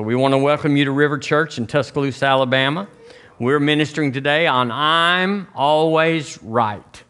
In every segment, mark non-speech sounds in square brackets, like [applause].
So we want to welcome you to River Church in Tuscaloosa, Alabama. We're ministering today on I'm Always Right.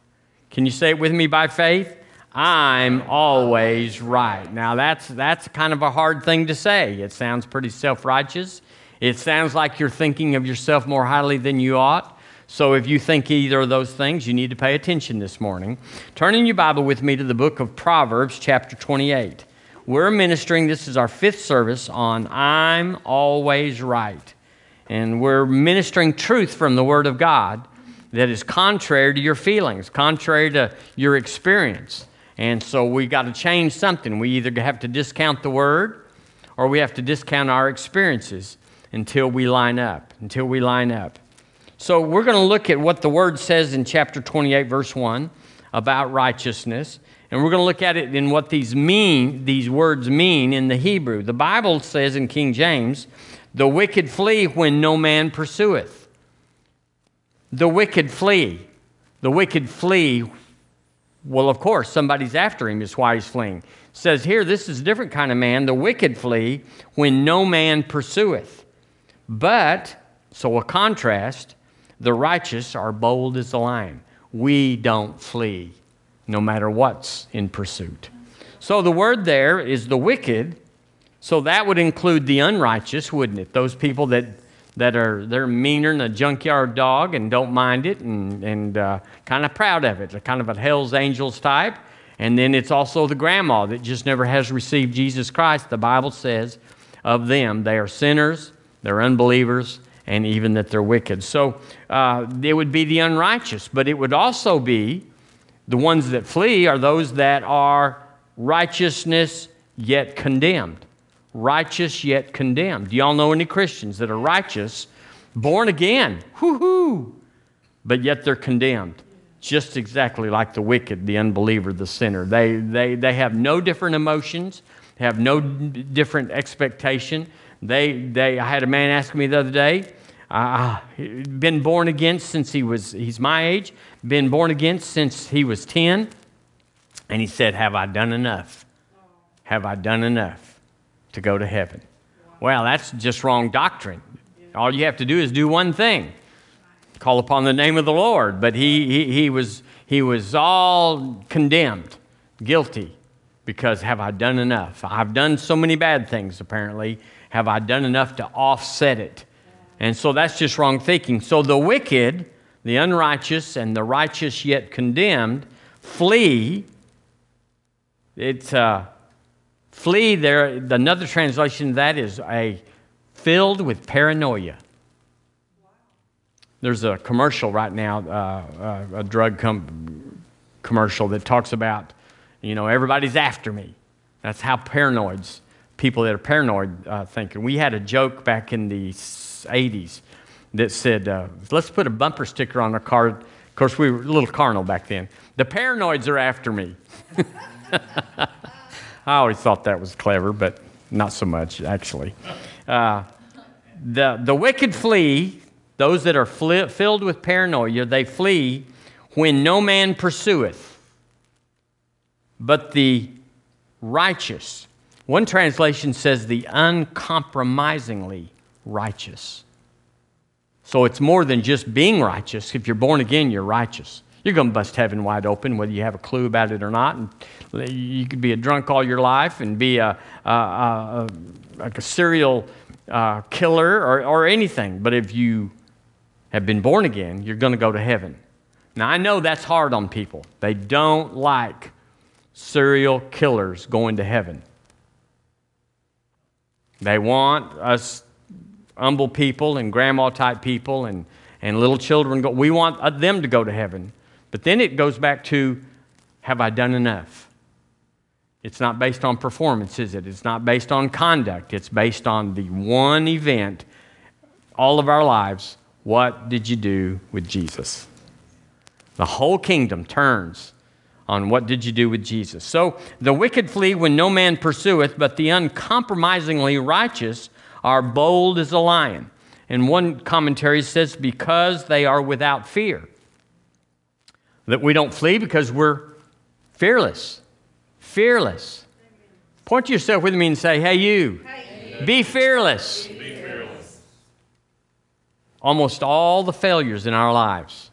Can you say it with me by faith? I'm always right. Now that's that's kind of a hard thing to say. It sounds pretty self-righteous. It sounds like you're thinking of yourself more highly than you ought. So if you think either of those things, you need to pay attention this morning. Turn in your Bible with me to the book of Proverbs, chapter 28. We're ministering, this is our fifth service on I'm Always Right. And we're ministering truth from the Word of God that is contrary to your feelings, contrary to your experience. And so we got to change something. We either have to discount the Word or we have to discount our experiences until we line up, until we line up. So we're going to look at what the Word says in chapter 28, verse 1 about righteousness. And we're going to look at it in what these mean, these words mean in the Hebrew. The Bible says in King James, the wicked flee when no man pursueth. The wicked flee. The wicked flee. Well, of course, somebody's after him is why he's fleeing. It says here, this is a different kind of man. The wicked flee when no man pursueth. But, so a contrast, the righteous are bold as a lion. We don't flee no matter what's in pursuit. So the word there is the wicked. So that would include the unrighteous, wouldn't it? Those people that, that are they're meaner than a junkyard dog and don't mind it and, and uh, kind of proud of it. Kind of a Hell's Angels type. And then it's also the grandma that just never has received Jesus Christ. The Bible says of them they are sinners, they're unbelievers, and even that they're wicked. So uh, it would be the unrighteous, but it would also be the ones that flee are those that are righteousness yet condemned. Righteous yet condemned. Do y'all know any Christians that are righteous, born again? Whoo-hoo! But yet they're condemned. Just exactly like the wicked, the unbeliever, the sinner. They, they, they have no different emotions, have no different expectation. They, they, I had a man ask me the other day, uh, been born again since he was, he's my age, been born again since he was 10. And he said, Have I done enough? Have I done enough to go to heaven? Well, that's just wrong doctrine. All you have to do is do one thing call upon the name of the Lord. But he, he, he, was, he was all condemned, guilty, because have I done enough? I've done so many bad things, apparently. Have I done enough to offset it? And so that's just wrong thinking. So the wicked, the unrighteous, and the righteous yet condemned flee. It's uh, flee there. Another translation of that is a filled with paranoia. There's a commercial right now, uh, uh, a drug com- commercial that talks about, you know, everybody's after me. That's how paranoids, people that are paranoid, uh, thinking. We had a joke back in the 80s that said, uh, let's put a bumper sticker on our car. Of course, we were a little carnal back then. The paranoids are after me. [laughs] I always thought that was clever, but not so much, actually. Uh, the, the wicked flee, those that are fli- filled with paranoia, they flee when no man pursueth. But the righteous, one translation says the uncompromisingly righteous. So it's more than just being righteous. If you're born again, you're righteous. You're going to bust heaven wide open, whether you have a clue about it or not. And you could be a drunk all your life and be a, a, a, like a serial uh, killer or, or anything. But if you have been born again, you're going to go to heaven. Now, I know that's hard on people. They don't like serial killers going to heaven. They want us humble people and grandma type people and, and little children go. We want uh, them to go to heaven. But then it goes back to have I done enough? It's not based on performance, is it? It's not based on conduct. It's based on the one event, all of our lives. What did you do with Jesus? The whole kingdom turns on what did you do with Jesus. So the wicked flee when no man pursueth, but the uncompromisingly righteous are bold as a lion. And one commentary says, because they are without fear. That we don't flee because we're fearless. Fearless. Point to yourself with me and say, hey, you. Hey, you. Be fearless. Almost all the failures in our lives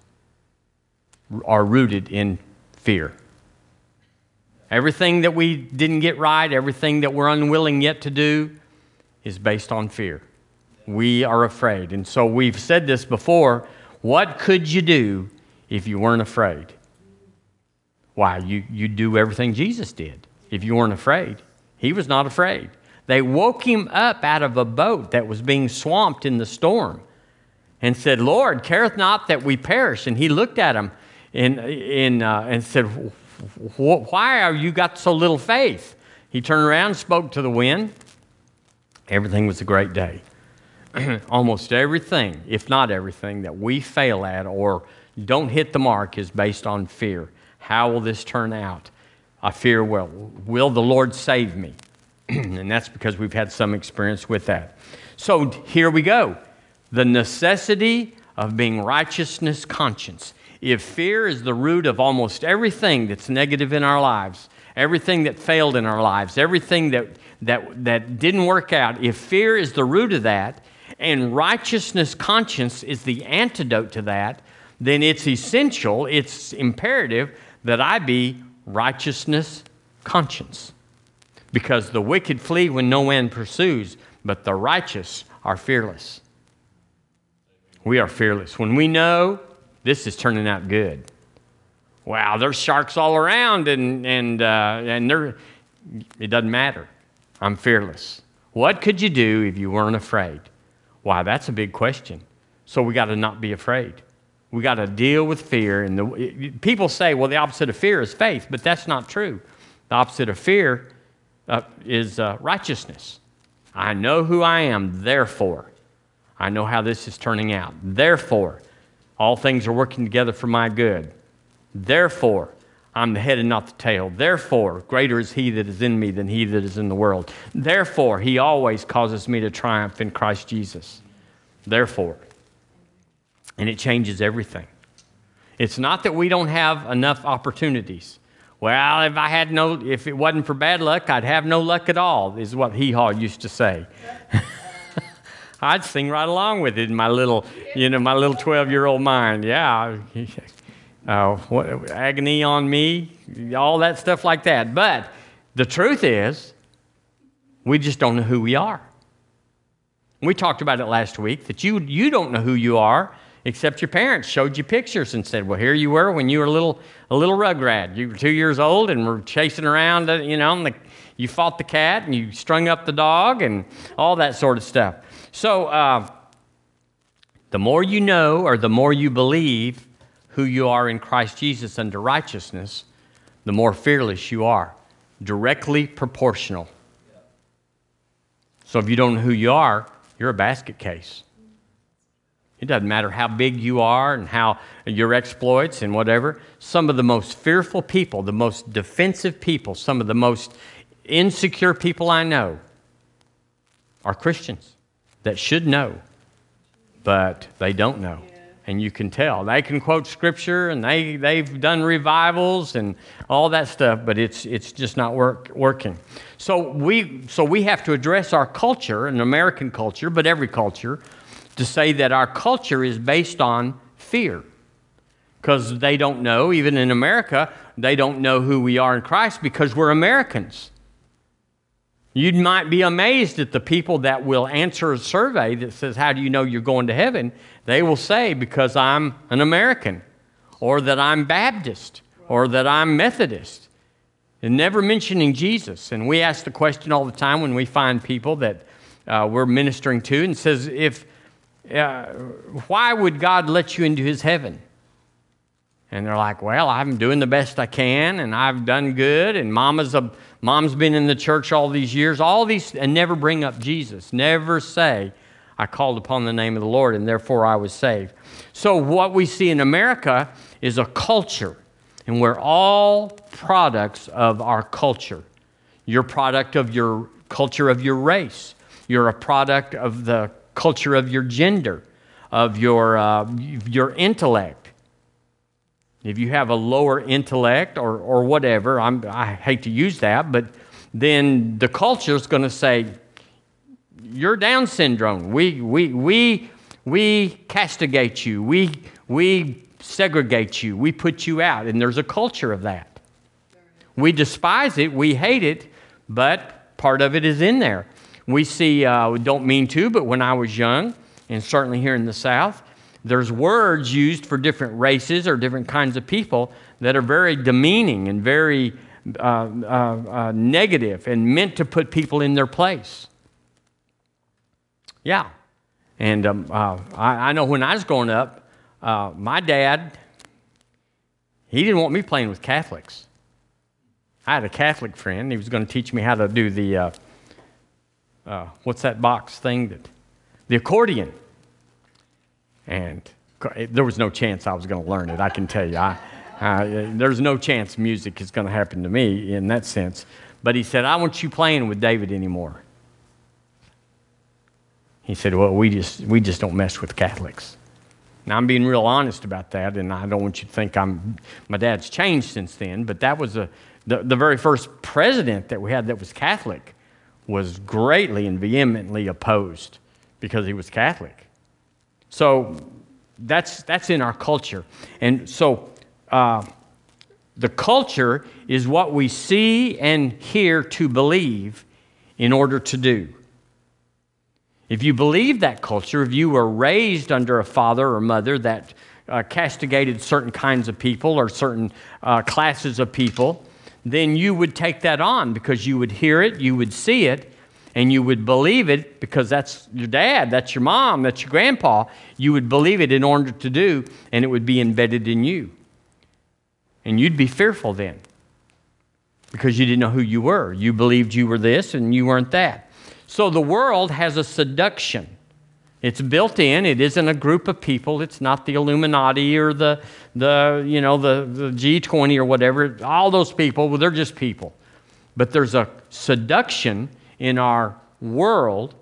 are rooted in fear. Everything that we didn't get right, everything that we're unwilling yet to do, is based on fear. We are afraid. And so we've said this before what could you do if you weren't afraid? Why, you, you do everything Jesus did if you weren't afraid. He was not afraid. They woke him up out of a boat that was being swamped in the storm and said, Lord, careth not that we perish. And he looked at him and, and, uh, and said, Why are you got so little faith? He turned around, spoke to the wind. Everything was a great day. [clears throat] Almost everything, if not everything, that we fail at or don't hit the mark is based on fear. How will this turn out? I fear, well, will the Lord save me? [clears throat] and that's because we've had some experience with that. So here we go the necessity of being righteousness conscious. If fear is the root of almost everything that's negative in our lives, everything that failed in our lives, everything that, that, that didn't work out, if fear is the root of that, and righteousness conscience is the antidote to that, then it's essential, it's imperative that I be righteousness conscience. Because the wicked flee when no man pursues, but the righteous are fearless. We are fearless. When we know this is turning out good. Wow, there's sharks all around, and, and, uh, and it doesn't matter. I'm fearless. What could you do if you weren't afraid? Why, that's a big question. So we got to not be afraid. We got to deal with fear. And the, people say, well, the opposite of fear is faith, but that's not true. The opposite of fear uh, is uh, righteousness. I know who I am, therefore, I know how this is turning out. Therefore, all things are working together for my good. Therefore, I'm the head and not the tail. Therefore, greater is he that is in me than he that is in the world. Therefore, he always causes me to triumph in Christ Jesus. Therefore, and it changes everything. It's not that we don't have enough opportunities. Well, if I had no, if it wasn't for bad luck, I'd have no luck at all, is what Hee Haw used to say. [laughs] I'd sing right along with it in my little, you know, my little 12 year old mind. Yeah. [laughs] Uh, what, agony on me, all that stuff like that. But the truth is, we just don't know who we are. We talked about it last week that you, you don't know who you are except your parents showed you pictures and said, well, here you were when you were a little, a little rugrat. You were two years old and were chasing around, uh, you know, and the, you fought the cat and you strung up the dog and all that sort of stuff. So, uh, the more you know or the more you believe who you are in Christ Jesus under righteousness, the more fearless you are. Directly proportional. So, if you don't know who you are, you're a basket case. It doesn't matter how big you are and how your exploits and whatever. Some of the most fearful people, the most defensive people, some of the most insecure people I know are Christians that should know, but they don't know. And you can tell. They can quote scripture and they, they've done revivals and all that stuff, but it's, it's just not work, working. So we, so we have to address our culture, an American culture, but every culture, to say that our culture is based on fear. Because they don't know, even in America, they don't know who we are in Christ because we're Americans. You might be amazed at the people that will answer a survey that says, How do you know you're going to heaven? They will say, Because I'm an American, or that I'm Baptist, or that I'm Methodist, and never mentioning Jesus. And we ask the question all the time when we find people that uh, we're ministering to and says, If uh, why would God let you into his heaven? And they're like, well, I'm doing the best I can, and I've done good, and mama's, a, mom's been in the church all these years, all these, and never bring up Jesus. Never say, I called upon the name of the Lord, and therefore I was saved. So, what we see in America is a culture, and we're all products of our culture. You're product of your culture of your race. You're a product of the culture of your gender, of your, uh, your intellect. If you have a lower intellect or, or whatever, I'm, I hate to use that, but then the culture is going to say, you're Down syndrome. We, we, we, we castigate you. We, we segregate you. We put you out. And there's a culture of that. We despise it. We hate it. But part of it is in there. We see, uh, don't mean to, but when I was young, and certainly here in the South, there's words used for different races or different kinds of people that are very demeaning and very uh, uh, uh, negative and meant to put people in their place. Yeah. And um, uh, I, I, know when I was growing up, uh, my dad, he didn't want me playing with Catholics. I had a Catholic friend. He was going to teach me how to do the, uh, what's that box thing? that The accordion. And there was no chance I was going to learn it, I can tell you. I, uh, there's no chance music is going to happen to me in that sense. But he said, I want you playing with David anymore. He said, Well, we just, we just don't mess with Catholics. Now, I'm being real honest about that, and I don't want you to think I'm, my dad's changed since then, but that was a, the, the very first president that we had that was Catholic was greatly and vehemently opposed because he was Catholic. So that's, that's in our culture. And so uh, the culture is what we see and hear to believe in order to do. If you believe that culture, if you were raised under a father or mother that uh, castigated certain kinds of people or certain uh, classes of people, then you would take that on because you would hear it, you would see it, and you would believe it because that's your dad, that's your mom, that's your grandpa. You would believe it in order to do, and it would be embedded in you. And you'd be fearful then because you didn't know who you were. You believed you were this and you weren't that. So the world has a seduction. It's built in. It isn't a group of people. It's not the Illuminati or the, the you know, the, the G20 or whatever. All those people, well, they're just people. But there's a seduction in our world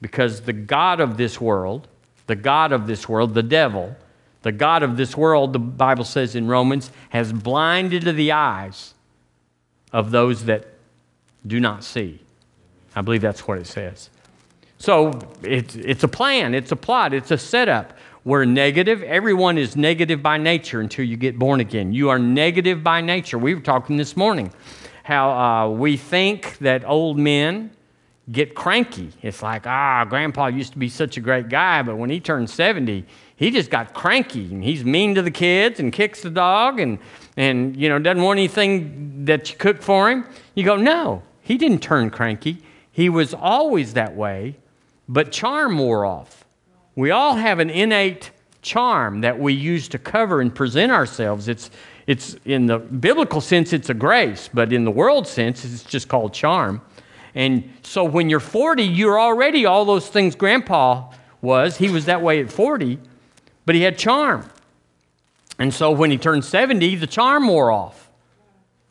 because the God of this world, the God of this world, the devil, the God of this world, the Bible says in Romans, has blinded the eyes of those that do not see. I believe that's what it says. So it's, it's a plan, it's a plot, it's a setup. We're negative. Everyone is negative by nature until you get born again. You are negative by nature. We were talking this morning how uh, we think that old men get cranky. It's like, ah, grandpa used to be such a great guy, but when he turned 70, he just got cranky and he's mean to the kids and kicks the dog and, and you know, doesn't want anything that you cook for him. You go, no, he didn't turn cranky. He was always that way, but charm wore off. We all have an innate charm that we use to cover and present ourselves. It's, it's in the biblical sense, it's a grace, but in the world sense, it's just called charm. And so when you're 40, you're already all those things grandpa was. He was that way at 40, but he had charm. And so when he turned 70, the charm wore off.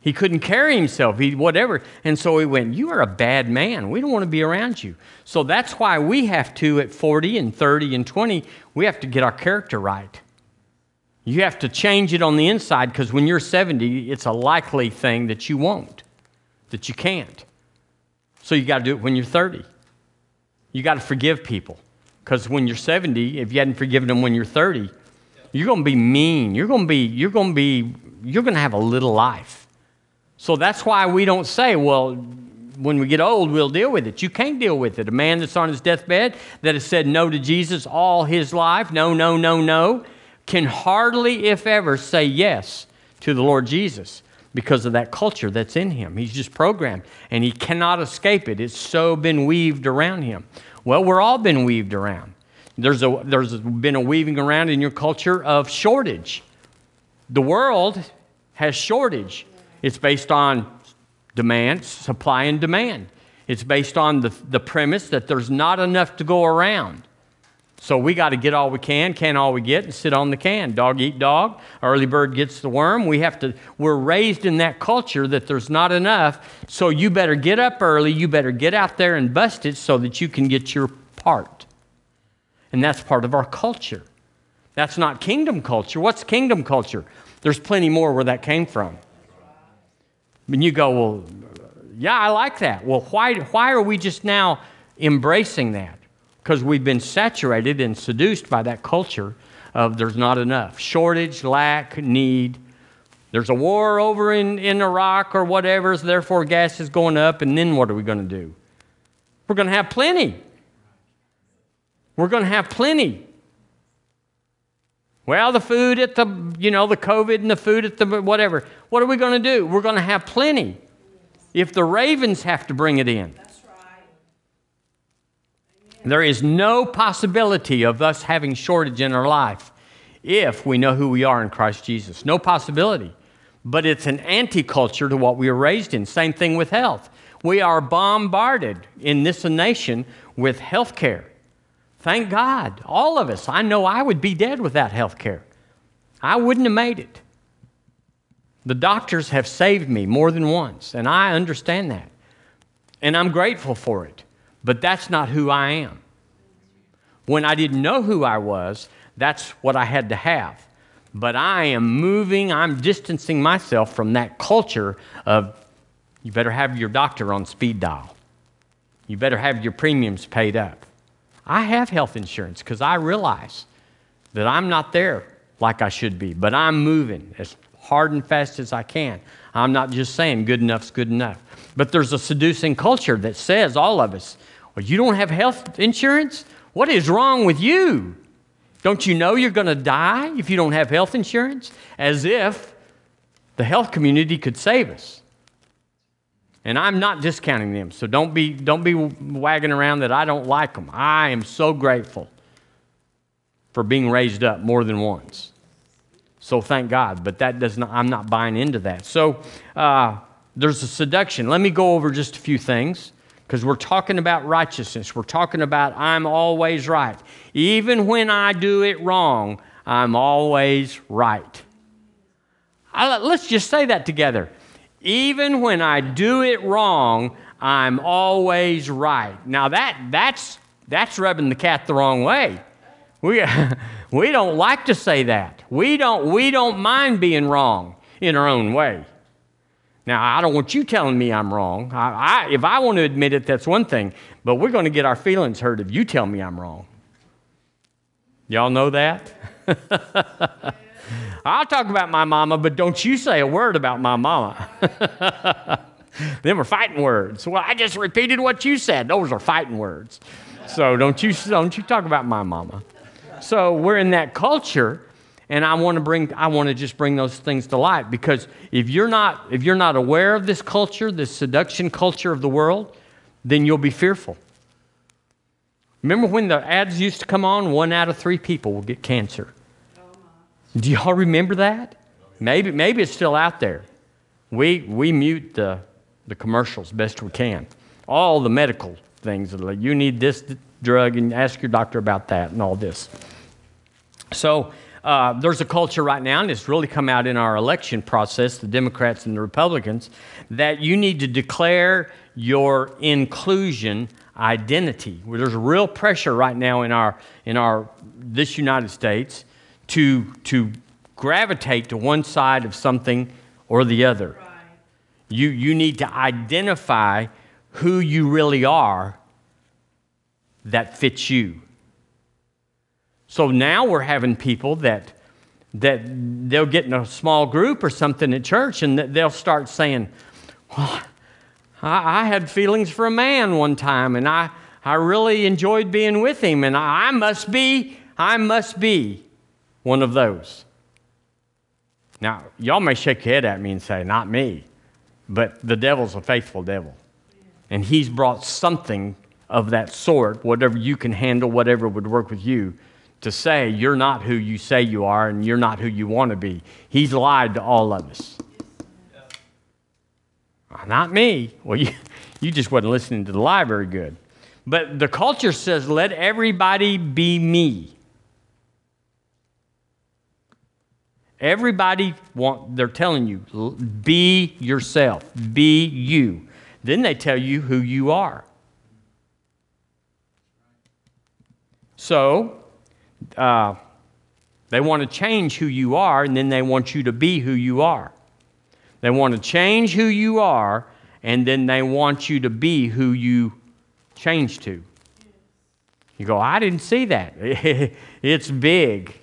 He couldn't carry himself, he whatever. And so he went, You are a bad man. We don't want to be around you. So that's why we have to, at 40 and 30 and 20, we have to get our character right. You have to change it on the inside because when you're 70, it's a likely thing that you won't, that you can't. So you got to do it when you're 30. You got to forgive people. Because when you're 70, if you hadn't forgiven them when you're 30, you're going to be mean. You're going to be, you're going to be, you're going to have a little life. So that's why we don't say, well, when we get old, we'll deal with it. You can't deal with it. A man that's on his deathbed that has said no to Jesus all his life, no, no, no, no, can hardly, if ever, say yes to the Lord Jesus because of that culture that's in him. He's just programmed and he cannot escape it. It's so been weaved around him. Well, we're all been weaved around. There's, a, there's been a weaving around in your culture of shortage. The world has shortage. It's based on demand, supply and demand. It's based on the, the premise that there's not enough to go around. So we got to get all we can, can all we get, and sit on the can. Dog eat dog. Early bird gets the worm. We have to. We're raised in that culture that there's not enough. So you better get up early. You better get out there and bust it so that you can get your part. And that's part of our culture. That's not kingdom culture. What's kingdom culture? There's plenty more where that came from. And you go, well, yeah, I like that. Well, why, why are we just now embracing that because we've been saturated and seduced by that culture of there's not enough shortage, lack, need. There's a war over in, in Iraq or whatever, so therefore gas is going up, and then what are we going to do? We're going to have plenty. We're going to have plenty. Well, the food at the, you know, the COVID and the food at the whatever. What are we going to do? We're going to have plenty. If the ravens have to bring it in. There is no possibility of us having shortage in our life if we know who we are in Christ Jesus. No possibility. But it's an anti culture to what we were raised in. Same thing with health. We are bombarded in this nation with health care. Thank God, all of us. I know I would be dead without health care. I wouldn't have made it. The doctors have saved me more than once, and I understand that. And I'm grateful for it. But that's not who I am. When I didn't know who I was, that's what I had to have. But I am moving, I'm distancing myself from that culture of you better have your doctor on speed dial. You better have your premiums paid up. I have health insurance because I realize that I'm not there like I should be, but I'm moving as hard and fast as I can. I'm not just saying good enough's good enough. But there's a seducing culture that says, all of us, well, you don't have health insurance? What is wrong with you? Don't you know you're going to die if you don't have health insurance? As if the health community could save us. And I'm not discounting them, so don't be, don't be wagging around that I don't like them. I am so grateful for being raised up more than once. So thank God, but that does not, I'm not buying into that. So uh, there's a seduction. Let me go over just a few things because we're talking about righteousness. We're talking about I'm always right. Even when I do it wrong, I'm always right. I, let's just say that together. Even when I do it wrong, I'm always right. Now that that's that's rubbing the cat the wrong way. We, [laughs] we don't like to say that. We don't, we don't mind being wrong in our own way. Now, I don't want you telling me I'm wrong. I, I, if I want to admit it, that's one thing. But we're going to get our feelings hurt if you tell me I'm wrong. Y'all know that? [laughs] I'll talk about my mama, but don't you say a word about my mama. [laughs] Them are fighting words. Well, I just repeated what you said. Those are fighting words. So don't you, don't you talk about my mama. So we're in that culture and I want to bring I want to just bring those things to light because if you're not if you're not aware of this culture, this seduction culture of the world, then you'll be fearful. Remember when the ads used to come on, one out of three people will get cancer. Do y'all remember that? Maybe, maybe it's still out there. We, we mute the, the commercials best we can. All the medical things, like you need this drug and ask your doctor about that and all this. So uh, there's a culture right now, and it's really come out in our election process, the Democrats and the Republicans, that you need to declare your inclusion identity. There's real pressure right now in our in our this United States to, to gravitate to one side of something or the other. Right. You, you need to identify who you really are that fits you. So now we're having people that, that they'll get in a small group or something at church and they'll start saying, well, I, I had feelings for a man one time and I, I really enjoyed being with him and I, I must be, I must be one of those. Now, y'all may shake your head at me and say, Not me. But the devil's a faithful devil. And he's brought something of that sort, whatever you can handle, whatever would work with you, to say you're not who you say you are and you're not who you want to be. He's lied to all of us. Ah, not me. Well, [laughs] you, you just wasn't listening to the lie very good. But the culture says, let everybody be me. Everybody want they're telling you be yourself, be you. Then they tell you who you are. So uh, they want to change who you are, and then they want you to be who you are. They want to change who you are, and then they want you to be who you change to. You go, I didn't see that. [laughs] it's big.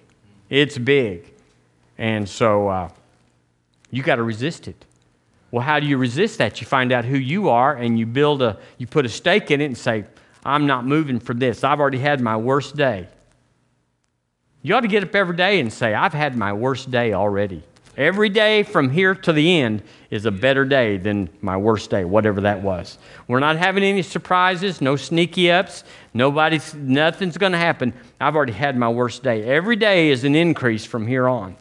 It's big. And so uh, you got to resist it. Well, how do you resist that? You find out who you are and you build a, you put a stake in it and say, I'm not moving for this. I've already had my worst day. You ought to get up every day and say, I've had my worst day already. Every day from here to the end is a better day than my worst day, whatever that was. We're not having any surprises, no sneaky ups. Nobody's, nothing's going to happen. I've already had my worst day. Every day is an increase from here on.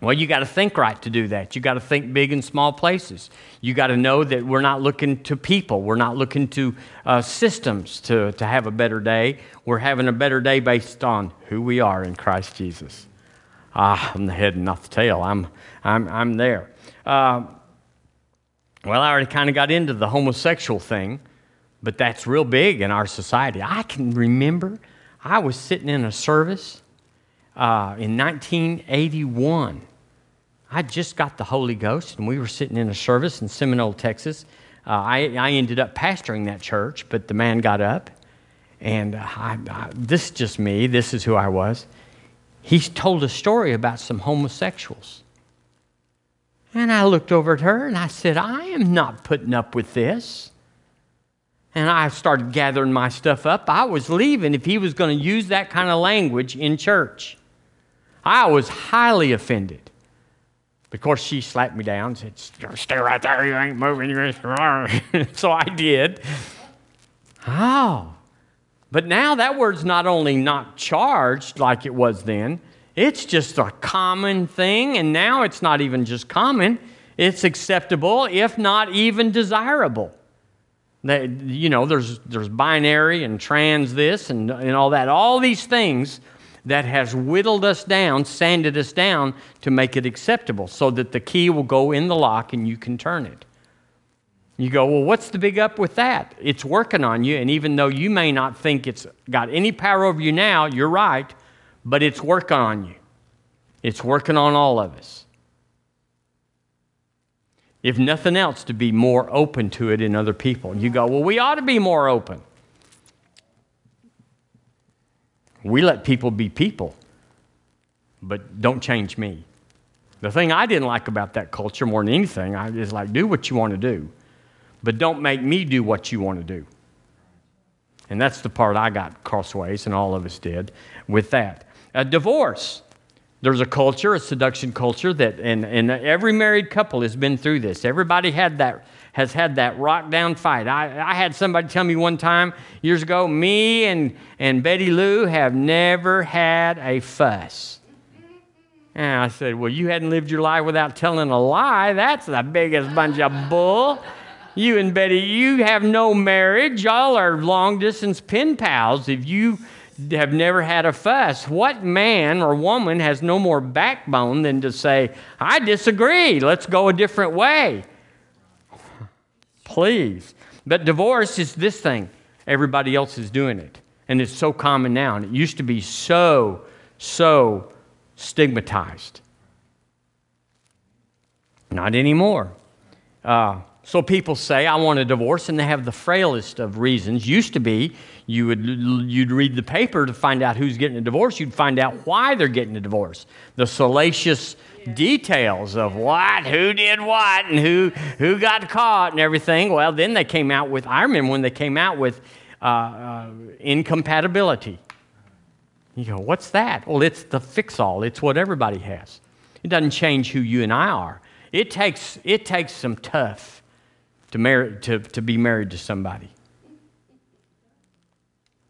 Well, you got to think right to do that. You got to think big in small places. You got to know that we're not looking to people. We're not looking to uh, systems to, to have a better day. We're having a better day based on who we are in Christ Jesus. Ah, I'm the head and not the tail. I'm, I'm, I'm there. Uh, well, I already kind of got into the homosexual thing, but that's real big in our society. I can remember I was sitting in a service uh, in 1981 I just got the Holy Ghost, and we were sitting in a service in Seminole, Texas. Uh, I, I, ended up pastoring that church, but the man got up, and uh, I, I, this is just me, this is who I was. He told a story about some homosexuals. And I looked over at her and I said, I am not putting up with this. And I started gathering my stuff up. I was leaving if he was going to use that kind of language in church. I was highly offended. Of course, she slapped me down, and said, Stay right there, you ain't moving. [laughs] so I did. Oh. But now that word's not only not charged like it was then, it's just a common thing, and now it's not even just common, it's acceptable, if not even desirable. That, you know, there's, there's binary and trans this and, and all that. All these things that has whittled us down, sanded us down to make it acceptable so that the key will go in the lock and you can turn it. You go, well, what's the big up with that? It's working on you, and even though you may not think it's got any power over you now, you're right, but it's working on you. It's working on all of us. If nothing else, to be more open to it in other people. You go, well, we ought to be more open. We let people be people, but don't change me. The thing I didn't like about that culture more than anything I, is like, do what you want to do, but don't make me do what you want to do. And that's the part I got crossways, and all of us did with that. A divorce. There's a culture, a seduction culture, that, and, and every married couple has been through this. Everybody had that has had that rock down fight. I, I had somebody tell me one time years ago, me and, and Betty Lou have never had a fuss. And I said, Well, you hadn't lived your life without telling a lie. That's the biggest bunch of bull. You and Betty, you have no marriage. Y'all are long distance pen pals. If you have never had a fuss, what man or woman has no more backbone than to say, I disagree, let's go a different way? Please. But divorce is this thing. Everybody else is doing it. And it's so common now. And it used to be so, so stigmatized. Not anymore. Uh, so people say, I want a divorce, and they have the frailest of reasons. Used to be, you would you'd read the paper to find out who's getting a divorce. You'd find out why they're getting a divorce. The salacious details of what, who did what, and who, who got caught and everything. Well, then they came out with, I remember when they came out with uh, uh, incompatibility. You go, what's that? Well, it's the fix all, it's what everybody has. It doesn't change who you and I are. It takes, it takes some tough to, marry, to, to be married to somebody.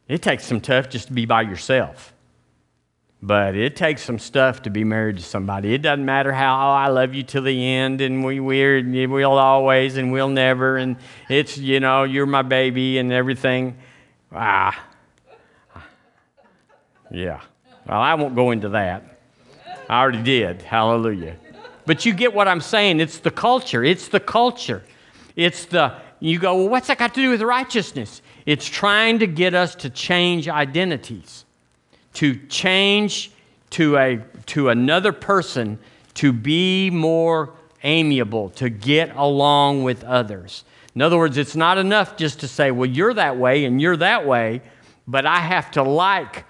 It takes some tough just to be by yourself. But it takes some stuff to be married to somebody. It doesn't matter how, oh, I love you till the end, and we, we're, we'll always, and we'll never, and it's, you know, you're my baby, and everything. Ah. Yeah. Well, I won't go into that. I already did. Hallelujah. But you get what I'm saying. It's the culture. It's the culture. It's the, you go, well, what's that got to do with righteousness? It's trying to get us to change identities to change to, a, to another person to be more amiable, to get along with others. In other words, it's not enough just to say, well, you're that way and you're that way, but I have to like,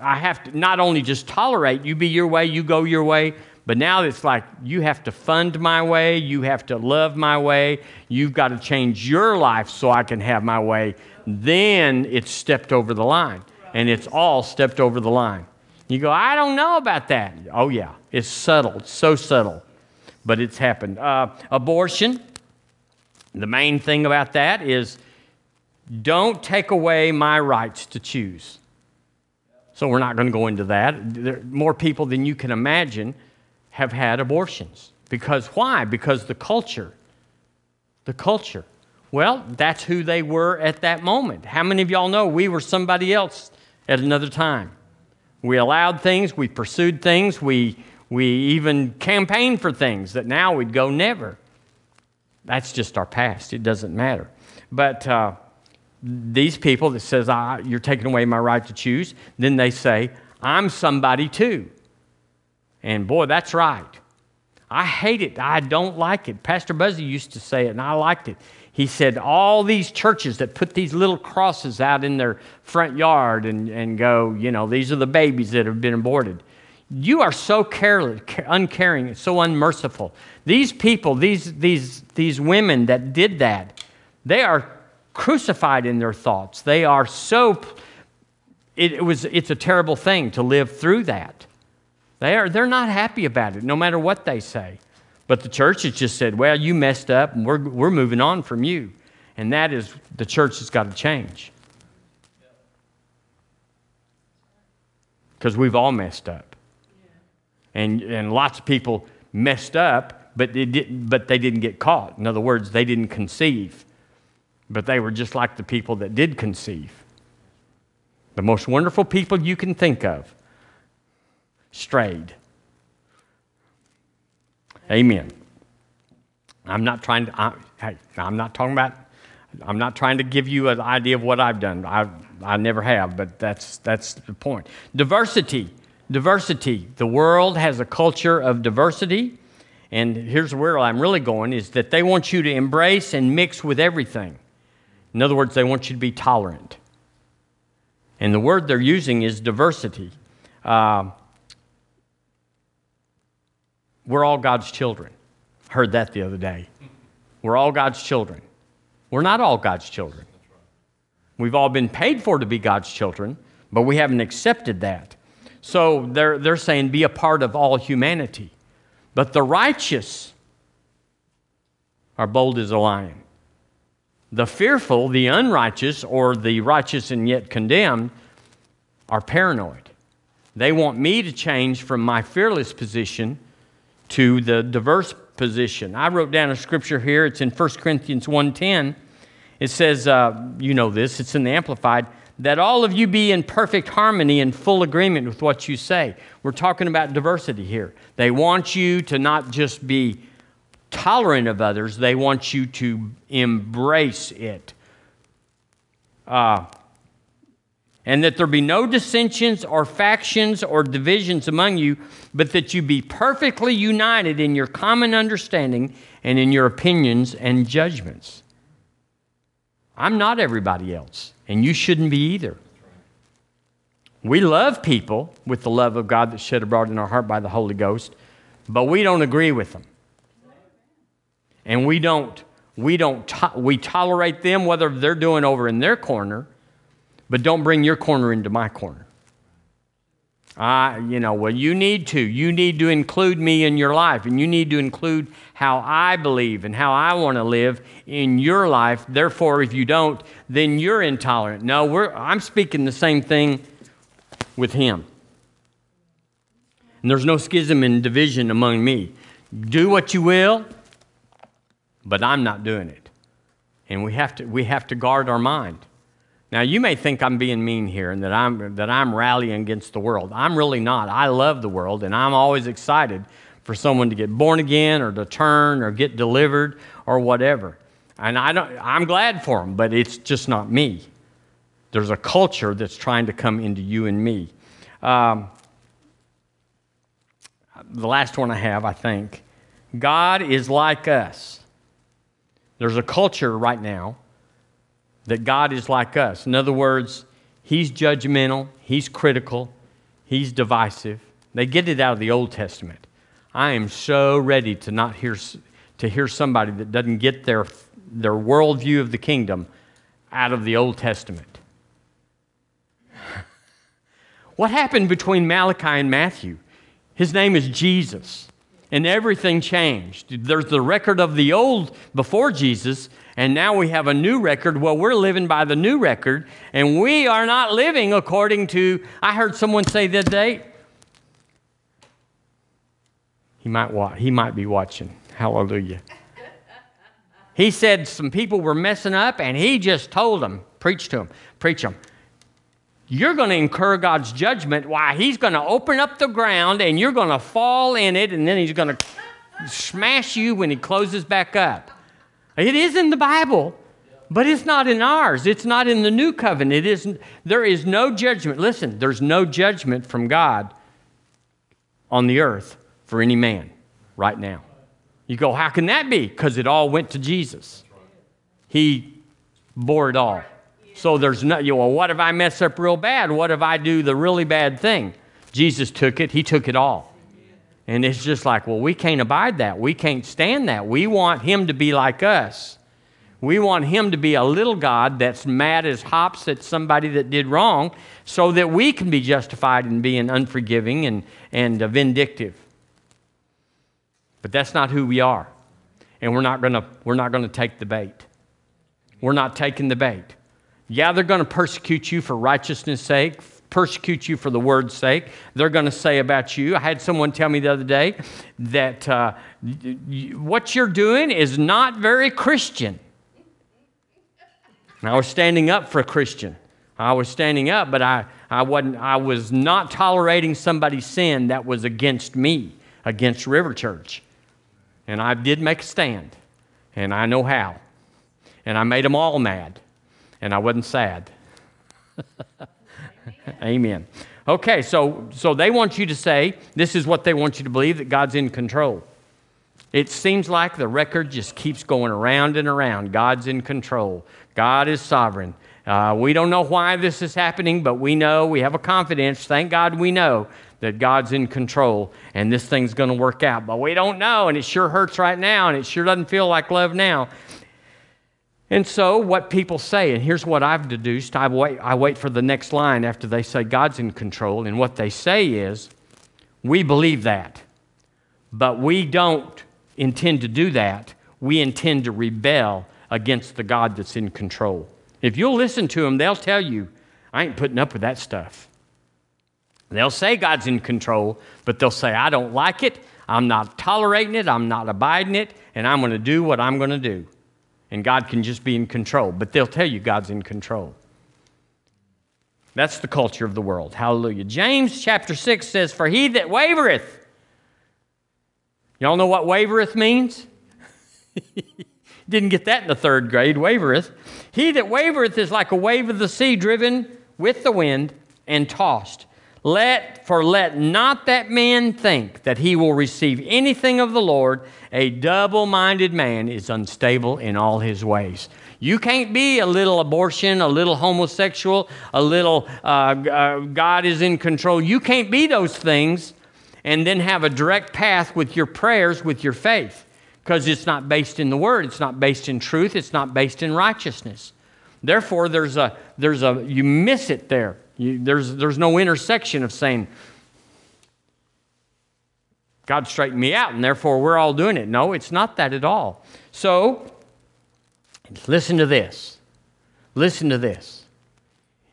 I have to not only just tolerate you be your way, you go your way, but now it's like you have to fund my way, you have to love my way, you've got to change your life so I can have my way. Then it's stepped over the line, and it's all stepped over the line. You go, I don't know about that. Oh, yeah, it's subtle, it's so subtle, but it's happened. Uh, abortion, the main thing about that is don't take away my rights to choose. So we're not going to go into that. More people than you can imagine have had abortions. Because why? Because the culture. The culture. Well, that's who they were at that moment. How many of y'all know we were somebody else at another time? We allowed things, we pursued things, we, we even campaigned for things that now we'd go never. That's just our past. It doesn't matter. But uh, these people that says, ah, you're taking away my right to choose, then they say, I'm somebody too. And boy, that's right. I hate it. I don't like it. Pastor Buzzy used to say it, and I liked it. He said, All these churches that put these little crosses out in their front yard and, and go, you know, these are the babies that have been aborted. You are so careless, uncaring, so unmerciful. These people, these, these, these women that did that, they are crucified in their thoughts. They are so, it, it was, it's a terrible thing to live through that. They are, they're not happy about it, no matter what they say. But the church has just said, well, you messed up, and we're, we're moving on from you. And that is, the church has got to change. Because we've all messed up. And, and lots of people messed up, but they, did, but they didn't get caught. In other words, they didn't conceive. But they were just like the people that did conceive. The most wonderful people you can think of strayed. Amen. I'm not trying to, I, hey, I'm not talking about, I'm not trying to give you an idea of what I've done. I, I never have, but that's, that's the point. Diversity. Diversity. The world has a culture of diversity. And here's where I'm really going is that they want you to embrace and mix with everything. In other words, they want you to be tolerant. And the word they're using is diversity. Uh, we're all God's children. Heard that the other day. We're all God's children. We're not all God's children. We've all been paid for to be God's children, but we haven't accepted that. So they're, they're saying be a part of all humanity. But the righteous are bold as a lion. The fearful, the unrighteous, or the righteous and yet condemned are paranoid. They want me to change from my fearless position to the diverse position. I wrote down a scripture here. It's in 1 Corinthians 1.10. It says, uh, you know this, it's in the Amplified, that all of you be in perfect harmony and full agreement with what you say. We're talking about diversity here. They want you to not just be tolerant of others, they want you to embrace it. Uh, and that there be no dissensions or factions or divisions among you, but that you be perfectly united in your common understanding and in your opinions and judgments. I'm not everybody else, and you shouldn't be either. We love people with the love of God that's shed abroad in our heart by the Holy Ghost, but we don't agree with them. And we don't, we don't, to- we tolerate them whether they're doing over in their corner but don't bring your corner into my corner. I, you know, well, you need to. You need to include me in your life, and you need to include how I believe and how I want to live in your life. Therefore, if you don't, then you're intolerant. No, I'm speaking the same thing with him. And there's no schism and division among me. Do what you will, but I'm not doing it. And we have to, we have to guard our mind. Now, you may think I'm being mean here and that I'm, that I'm rallying against the world. I'm really not. I love the world, and I'm always excited for someone to get born again or to turn or get delivered or whatever. And I don't, I'm glad for them, but it's just not me. There's a culture that's trying to come into you and me. Um, the last one I have, I think God is like us. There's a culture right now that God is like us. In other words, He's judgmental, He's critical, He's divisive. They get it out of the Old Testament. I am so ready to not hear to hear somebody that doesn't get their their worldview of the kingdom out of the Old Testament. [laughs] What happened between Malachi and Matthew? His name is Jesus, and everything changed. There's the record of the old before Jesus, and now we have a new record. Well, we're living by the new record, and we are not living according to. I heard someone say other day. He might, watch, he might be watching. Hallelujah. He said some people were messing up, and he just told them, preach to them, preach them. You're going to incur God's judgment. Why? He's going to open up the ground, and you're going to fall in it, and then he's going to smash you when he closes back up. It is in the Bible, but it's not in ours. It's not in the new covenant. It isn't, there is no judgment. Listen, there's no judgment from God on the earth for any man right now. You go, how can that be? Because it all went to Jesus. He bore it all. So there's no, you well, what if I mess up real bad? What if I do the really bad thing? Jesus took it, He took it all. And it's just like, well, we can't abide that. We can't stand that. We want him to be like us. We want him to be a little God that's mad as hops at somebody that did wrong so that we can be justified in being unforgiving and, and vindictive. But that's not who we are. And we're not going we're not going to take the bait. We're not taking the bait. Yeah, they're going to persecute you for righteousness' sake, persecute you for the word's sake. They're going to say about you. I had someone tell me the other day that uh, what you're doing is not very Christian. And I was standing up for a Christian. I was standing up, but I, I, wasn't, I was not tolerating somebody's sin that was against me, against River Church. And I did make a stand, and I know how. And I made them all mad, and I wasn't sad. [laughs] Amen. Okay, so, so they want you to say, this is what they want you to believe, that God's in control. It seems like the record just keeps going around and around. God's in control, God is sovereign. Uh, we don't know why this is happening, but we know, we have a confidence. Thank God we know that God's in control and this thing's going to work out. But we don't know, and it sure hurts right now, and it sure doesn't feel like love now. And so, what people say, and here's what I've deduced I wait, I wait for the next line after they say God's in control, and what they say is, we believe that, but we don't intend to do that. We intend to rebel against the God that's in control. If you'll listen to them, they'll tell you, I ain't putting up with that stuff. They'll say God's in control, but they'll say, I don't like it, I'm not tolerating it, I'm not abiding it, and I'm going to do what I'm going to do and God can just be in control. But they'll tell you God's in control. That's the culture of the world. Hallelujah. James chapter 6 says, For he that wavereth, y'all know what wavereth means? [laughs] Didn't get that in the third grade, wavereth. He that wavereth is like a wave of the sea driven with the wind and tossed. Let, for let not that man think that he will receive anything of the Lord. A double minded man is unstable in all his ways. You can't be a little abortion, a little homosexual, a little uh, uh, God is in control. You can't be those things and then have a direct path with your prayers, with your faith, because it's not based in the Word, it's not based in truth, it's not based in righteousness. Therefore, there's a, there's a, you miss it there. You, there's, there's no intersection of saying, God straightened me out, and therefore we're all doing it. No, it's not that at all. So, listen to this. Listen to this.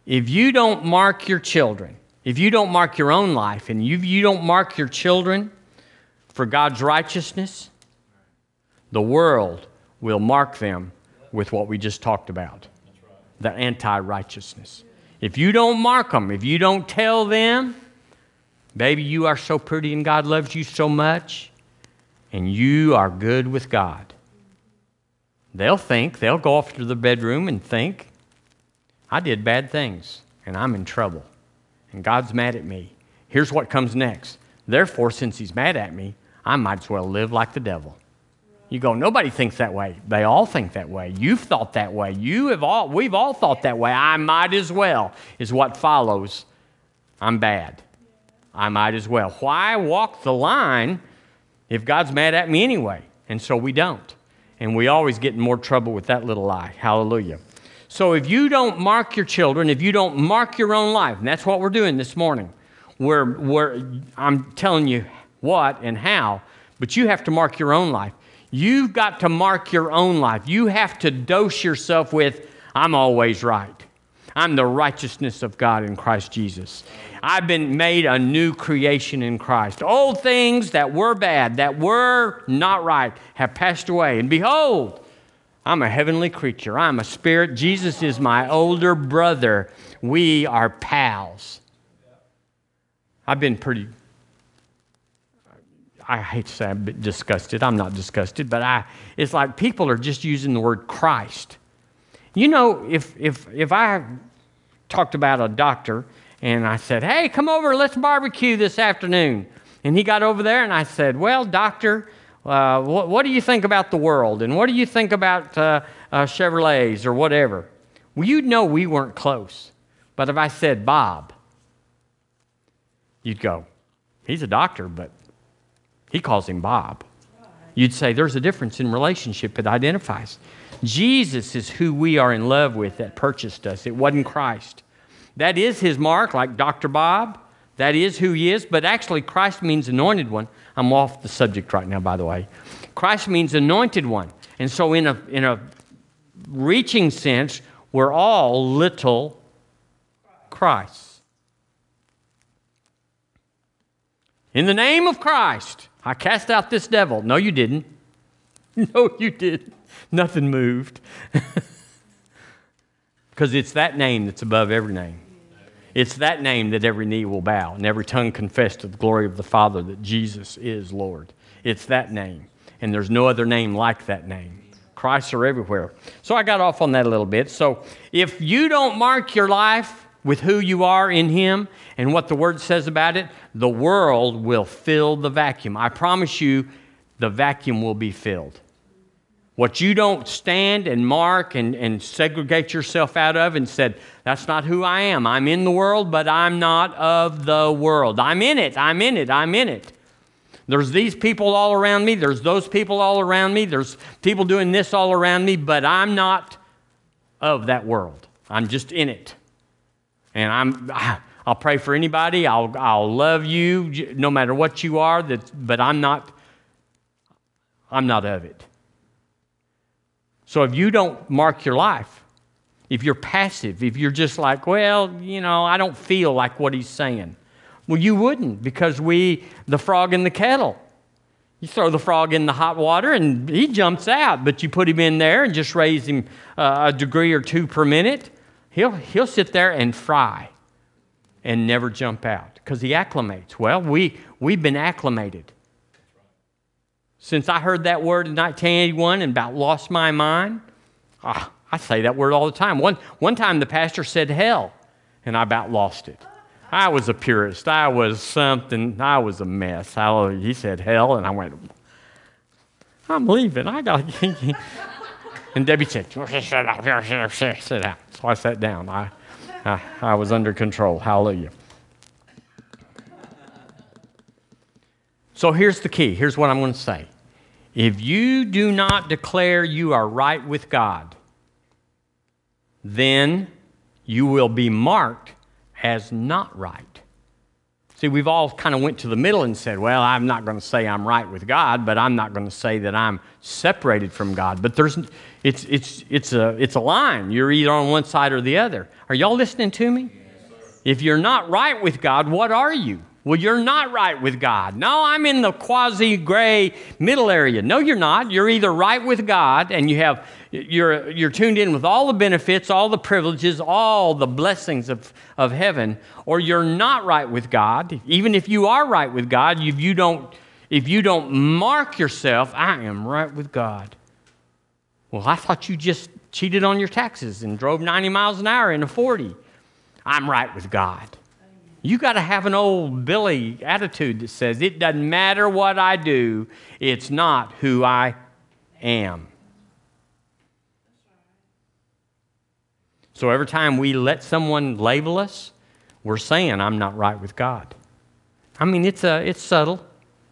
If you don't mark your children, if you don't mark your own life, and you, you don't mark your children for God's righteousness, the world will mark them with what we just talked about the anti righteousness. If you don't mark them, if you don't tell them, baby, you are so pretty and God loves you so much, and you are good with God, they'll think, they'll go off to the bedroom and think, I did bad things and I'm in trouble, and God's mad at me. Here's what comes next. Therefore, since He's mad at me, I might as well live like the devil. You go, nobody thinks that way. They all think that way. You've thought that way. You have all, we've all thought that way. I might as well, is what follows. I'm bad. I might as well. Why walk the line if God's mad at me anyway? And so we don't. And we always get in more trouble with that little lie. Hallelujah. So if you don't mark your children, if you don't mark your own life, and that's what we're doing this morning, we're, we're, I'm telling you what and how, but you have to mark your own life. You've got to mark your own life. You have to dose yourself with, I'm always right. I'm the righteousness of God in Christ Jesus. I've been made a new creation in Christ. Old things that were bad, that were not right, have passed away. And behold, I'm a heavenly creature. I'm a spirit. Jesus is my older brother. We are pals. I've been pretty, I hate to say I'm disgusted. I'm not disgusted, but I, it's like people are just using the word Christ. You know, if, if, if I talked about a doctor and I said, hey, come over, let's barbecue this afternoon. And he got over there and I said, well, doctor, uh, what, what, do you think about the world? And what do you think about uh, uh, Chevrolets or whatever? Well, you'd know we weren't close. But if I said Bob, you'd go, he's a doctor, but he calls him Bob. You'd say there's a difference in relationship it identifies. Jesus is who we are in love with that purchased us. It wasn't Christ. That is his mark, like Dr. Bob. That is who he is, but actually, Christ means anointed one. I'm off the subject right now, by the way. Christ means anointed one. And so, in a, in a reaching sense, we're all little Christ. In the name of Christ, I cast out this devil. No, you didn't. [laughs] No, you didn't. Nothing moved. [laughs] Because it's that name that's above every name. It's that name that every knee will bow and every tongue confess to the glory of the Father that Jesus is Lord. It's that name. And there's no other name like that name. Christ are everywhere. So I got off on that a little bit. So if you don't mark your life with who you are in Him and what the Word says about it, the world will fill the vacuum. I promise you, the vacuum will be filled. What you don't stand and mark and, and segregate yourself out of and said, that's not who I am. I'm in the world, but I'm not of the world. I'm in it. I'm in it. I'm in it. There's these people all around me. There's those people all around me. There's people doing this all around me, but I'm not of that world. I'm just in it. And I'm, [sighs] I'll pray for anybody. I'll, I'll love you no matter what you are, that, but I'm not, I'm not of it. So if you don't mark your life, if you're passive, if you're just like, well, you know, I don't feel like what he's saying. Well, you wouldn't because we, the frog in the kettle. You throw the frog in the hot water and he jumps out, but you put him in there and just raise him uh, a degree or two per minute, he'll, he'll sit there and fry and never jump out because he acclimates. Well, we, we've been acclimated. Since I heard that word in 1981 and about lost my mind, ah, I say that word all the time. One, one time the pastor said hell, and I about lost it. I was a purist. I was something. I was a mess. Hallelujah. He said hell, and I went, I'm leaving. I got. [laughs] and Debbie said, sit down. Sit down. So I sat down. I, I, I was under control. Hallelujah. So here's the key. Here's what I'm going to say. If you do not declare you are right with God, then you will be marked as not right. See, we've all kind of went to the middle and said, well, I'm not going to say I'm right with God, but I'm not going to say that I'm separated from God. But there's, it's, it's, it's, a, it's a line. You're either on one side or the other. Are y'all listening to me? Yes, if you're not right with God, what are you? Well, you're not right with God. No, I'm in the quasi gray middle area. No, you're not. You're either right with God and you have you're you're tuned in with all the benefits, all the privileges, all the blessings of, of heaven, or you're not right with God. Even if you are right with God, if you don't if you don't mark yourself, I am right with God. Well, I thought you just cheated on your taxes and drove 90 miles an hour in a 40. I'm right with God. You got to have an old Billy attitude that says, it doesn't matter what I do, it's not who I am. So every time we let someone label us, we're saying, I'm not right with God. I mean, it's, a, it's subtle.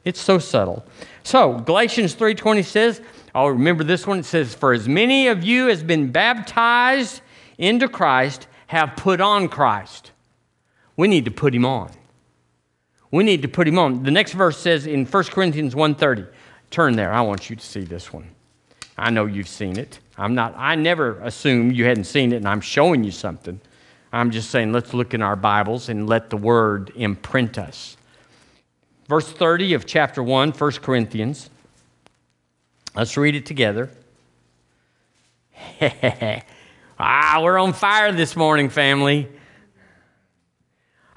It's so subtle. So Galatians 3.20 says, oh, remember this one? It says, For as many of you as been baptized into Christ have put on Christ. We need to put him on. We need to put him on. The next verse says in 1 Corinthians 1.30, turn there. I want you to see this one. I know you've seen it. I'm not, I never assumed you hadn't seen it and I'm showing you something. I'm just saying, let's look in our Bibles and let the word imprint us. Verse 30 of chapter 1, 1 Corinthians. Let's read it together. [laughs] ah, we're on fire this morning, family.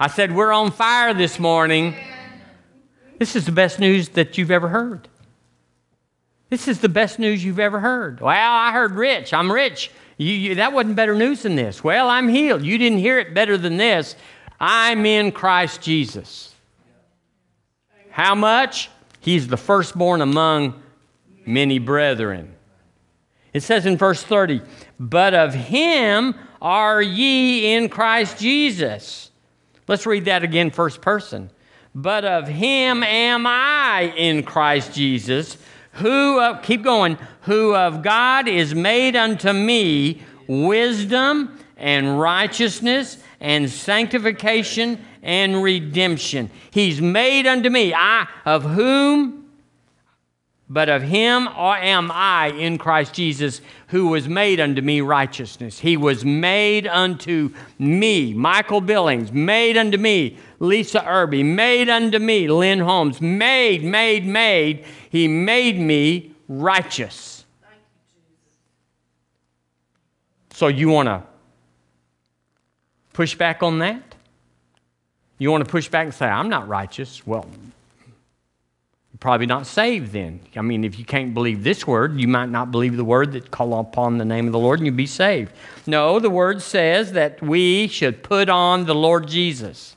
I said, We're on fire this morning. This is the best news that you've ever heard. This is the best news you've ever heard. Well, I heard rich. I'm rich. You, you, that wasn't better news than this. Well, I'm healed. You didn't hear it better than this. I'm in Christ Jesus. How much? He's the firstborn among many brethren. It says in verse 30, But of him are ye in Christ Jesus. Let's read that again, first person. But of him am I in Christ Jesus who of, keep going, who of God is made unto me wisdom and righteousness and sanctification and redemption. He's made unto me, I of whom but of him am I in Christ Jesus, who was made unto me righteousness. He was made unto me, Michael Billings, made unto me, Lisa Irby, made unto me, Lynn Holmes, made, made, made. He made me righteous. So you want to push back on that? You want to push back and say, I'm not righteous? Well, probably not saved then. I mean, if you can't believe this word, you might not believe the word that call upon the name of the Lord and you'd be saved. No, the word says that we should put on the Lord Jesus.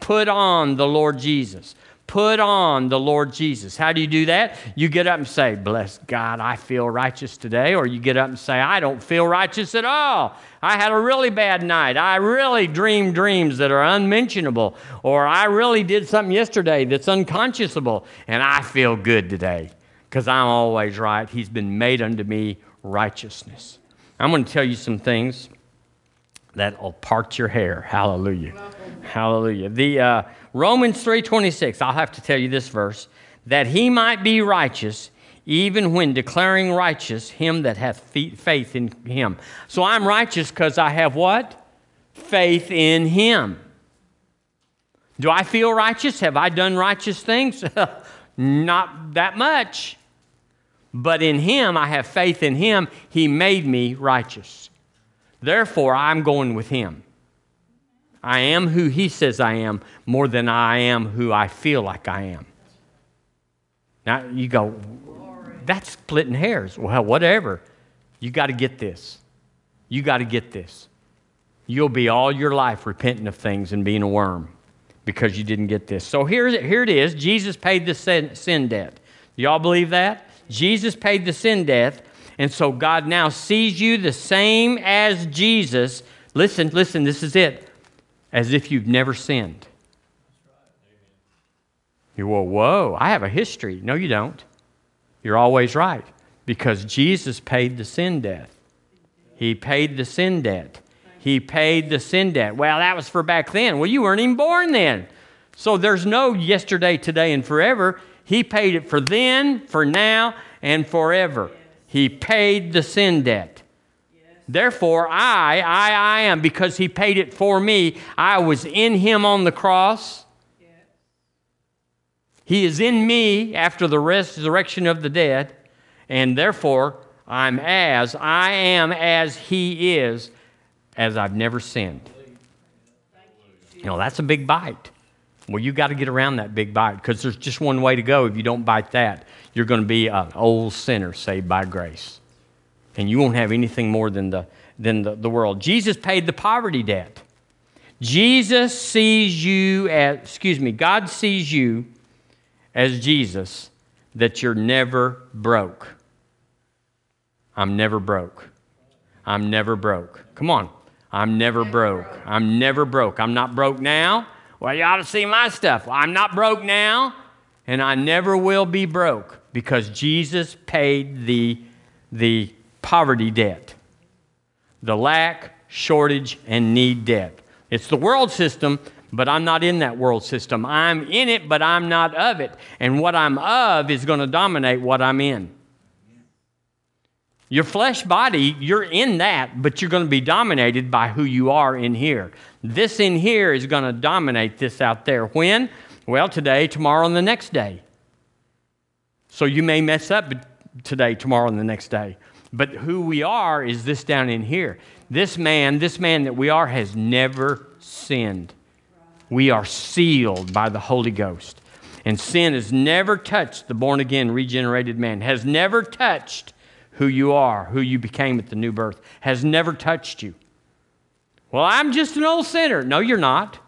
Put on the Lord Jesus. Put on the Lord Jesus. How do you do that? You get up and say, Bless God, I feel righteous today. Or you get up and say, I don't feel righteous at all. I had a really bad night. I really dreamed dreams that are unmentionable. Or I really did something yesterday that's unconscionable. And I feel good today because I'm always right. He's been made unto me righteousness. I'm going to tell you some things that'll part your hair. Hallelujah. Hallelujah. The. Uh, Romans 3:26, I'll have to tell you this verse, that he might be righteous even when declaring righteous him that hath faith in him. So I'm righteous because I have what? Faith in him. Do I feel righteous? Have I done righteous things? [laughs] Not that much. But in him, I have faith in him. He made me righteous. Therefore, I'm going with him. I am who He says I am more than I am who I feel like I am. Now you go, that's splitting hairs. Well, whatever. You got to get this. You got to get this. You'll be all your life repenting of things and being a worm because you didn't get this. So here, here it is. Jesus paid the sin, sin debt. Y'all believe that? Jesus paid the sin debt. And so God now sees you the same as Jesus. Listen, listen, this is it as if you've never sinned. You well, whoa, I have a history. No, you don't. You're always right because Jesus paid the sin debt. He paid the sin debt. He paid the sin debt. Well, that was for back then. Well, you weren't even born then. So there's no yesterday, today, and forever. He paid it for then, for now, and forever. He paid the sin debt. Therefore, I, I, I am, because he paid it for me. I was in him on the cross. He is in me after the resurrection of the dead, and therefore I'm as, I am as he is, as I've never sinned. You know, that's a big bite. Well, you got to get around that big bite because there's just one way to go. If you don't bite that, you're going to be an old sinner saved by grace and you won't have anything more than the, than the, the world. Jesus paid the poverty debt. Jesus sees you as, excuse me, God sees you as Jesus, that you're never broke. I'm never broke. I'm never broke. Come on. I'm never broke. I'm never broke. I'm not broke now. Well, you ought to see my stuff. Well, I'm not broke now, and I never will be broke because Jesus paid the, the poverty debt, the lack, shortage, and need debt. It's the world system, but I'm not in that world system. I'm in it, but I'm not of it. And what I'm of is going to dominate what I'm in. Your flesh body, you're in that, but you're going to be dominated by who you are in here. This in here is going to dominate this out there. When? Well, today, tomorrow, and the next day. So you may mess up today, tomorrow, and the next day. But who we are is this down in here. This man, this man that we are, has never sinned. We are sealed by the Holy Ghost. And sin has never touched the born again, regenerated man, has never touched who you are, who you became at the new birth, has never touched you. Well, I'm just an old sinner. No, you're not.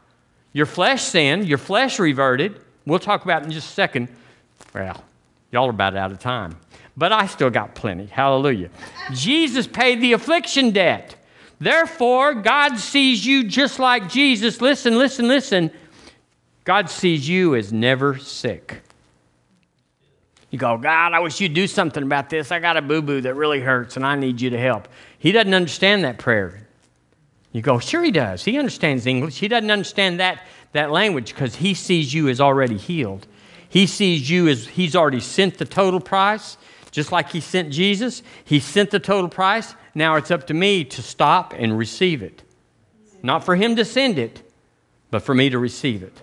Your flesh sinned, your flesh reverted. We'll talk about in just a second. Well, y'all are about out of time. But I still got plenty. Hallelujah. Jesus paid the affliction debt. Therefore, God sees you just like Jesus. Listen, listen, listen. God sees you as never sick. You go, God, I wish you'd do something about this. I got a boo boo that really hurts and I need you to help. He doesn't understand that prayer. You go, sure, he does. He understands English. He doesn't understand that, that language because he sees you as already healed. He sees you as he's already sent the total price, just like he sent Jesus. He sent the total price. Now it's up to me to stop and receive it. Not for him to send it, but for me to receive it.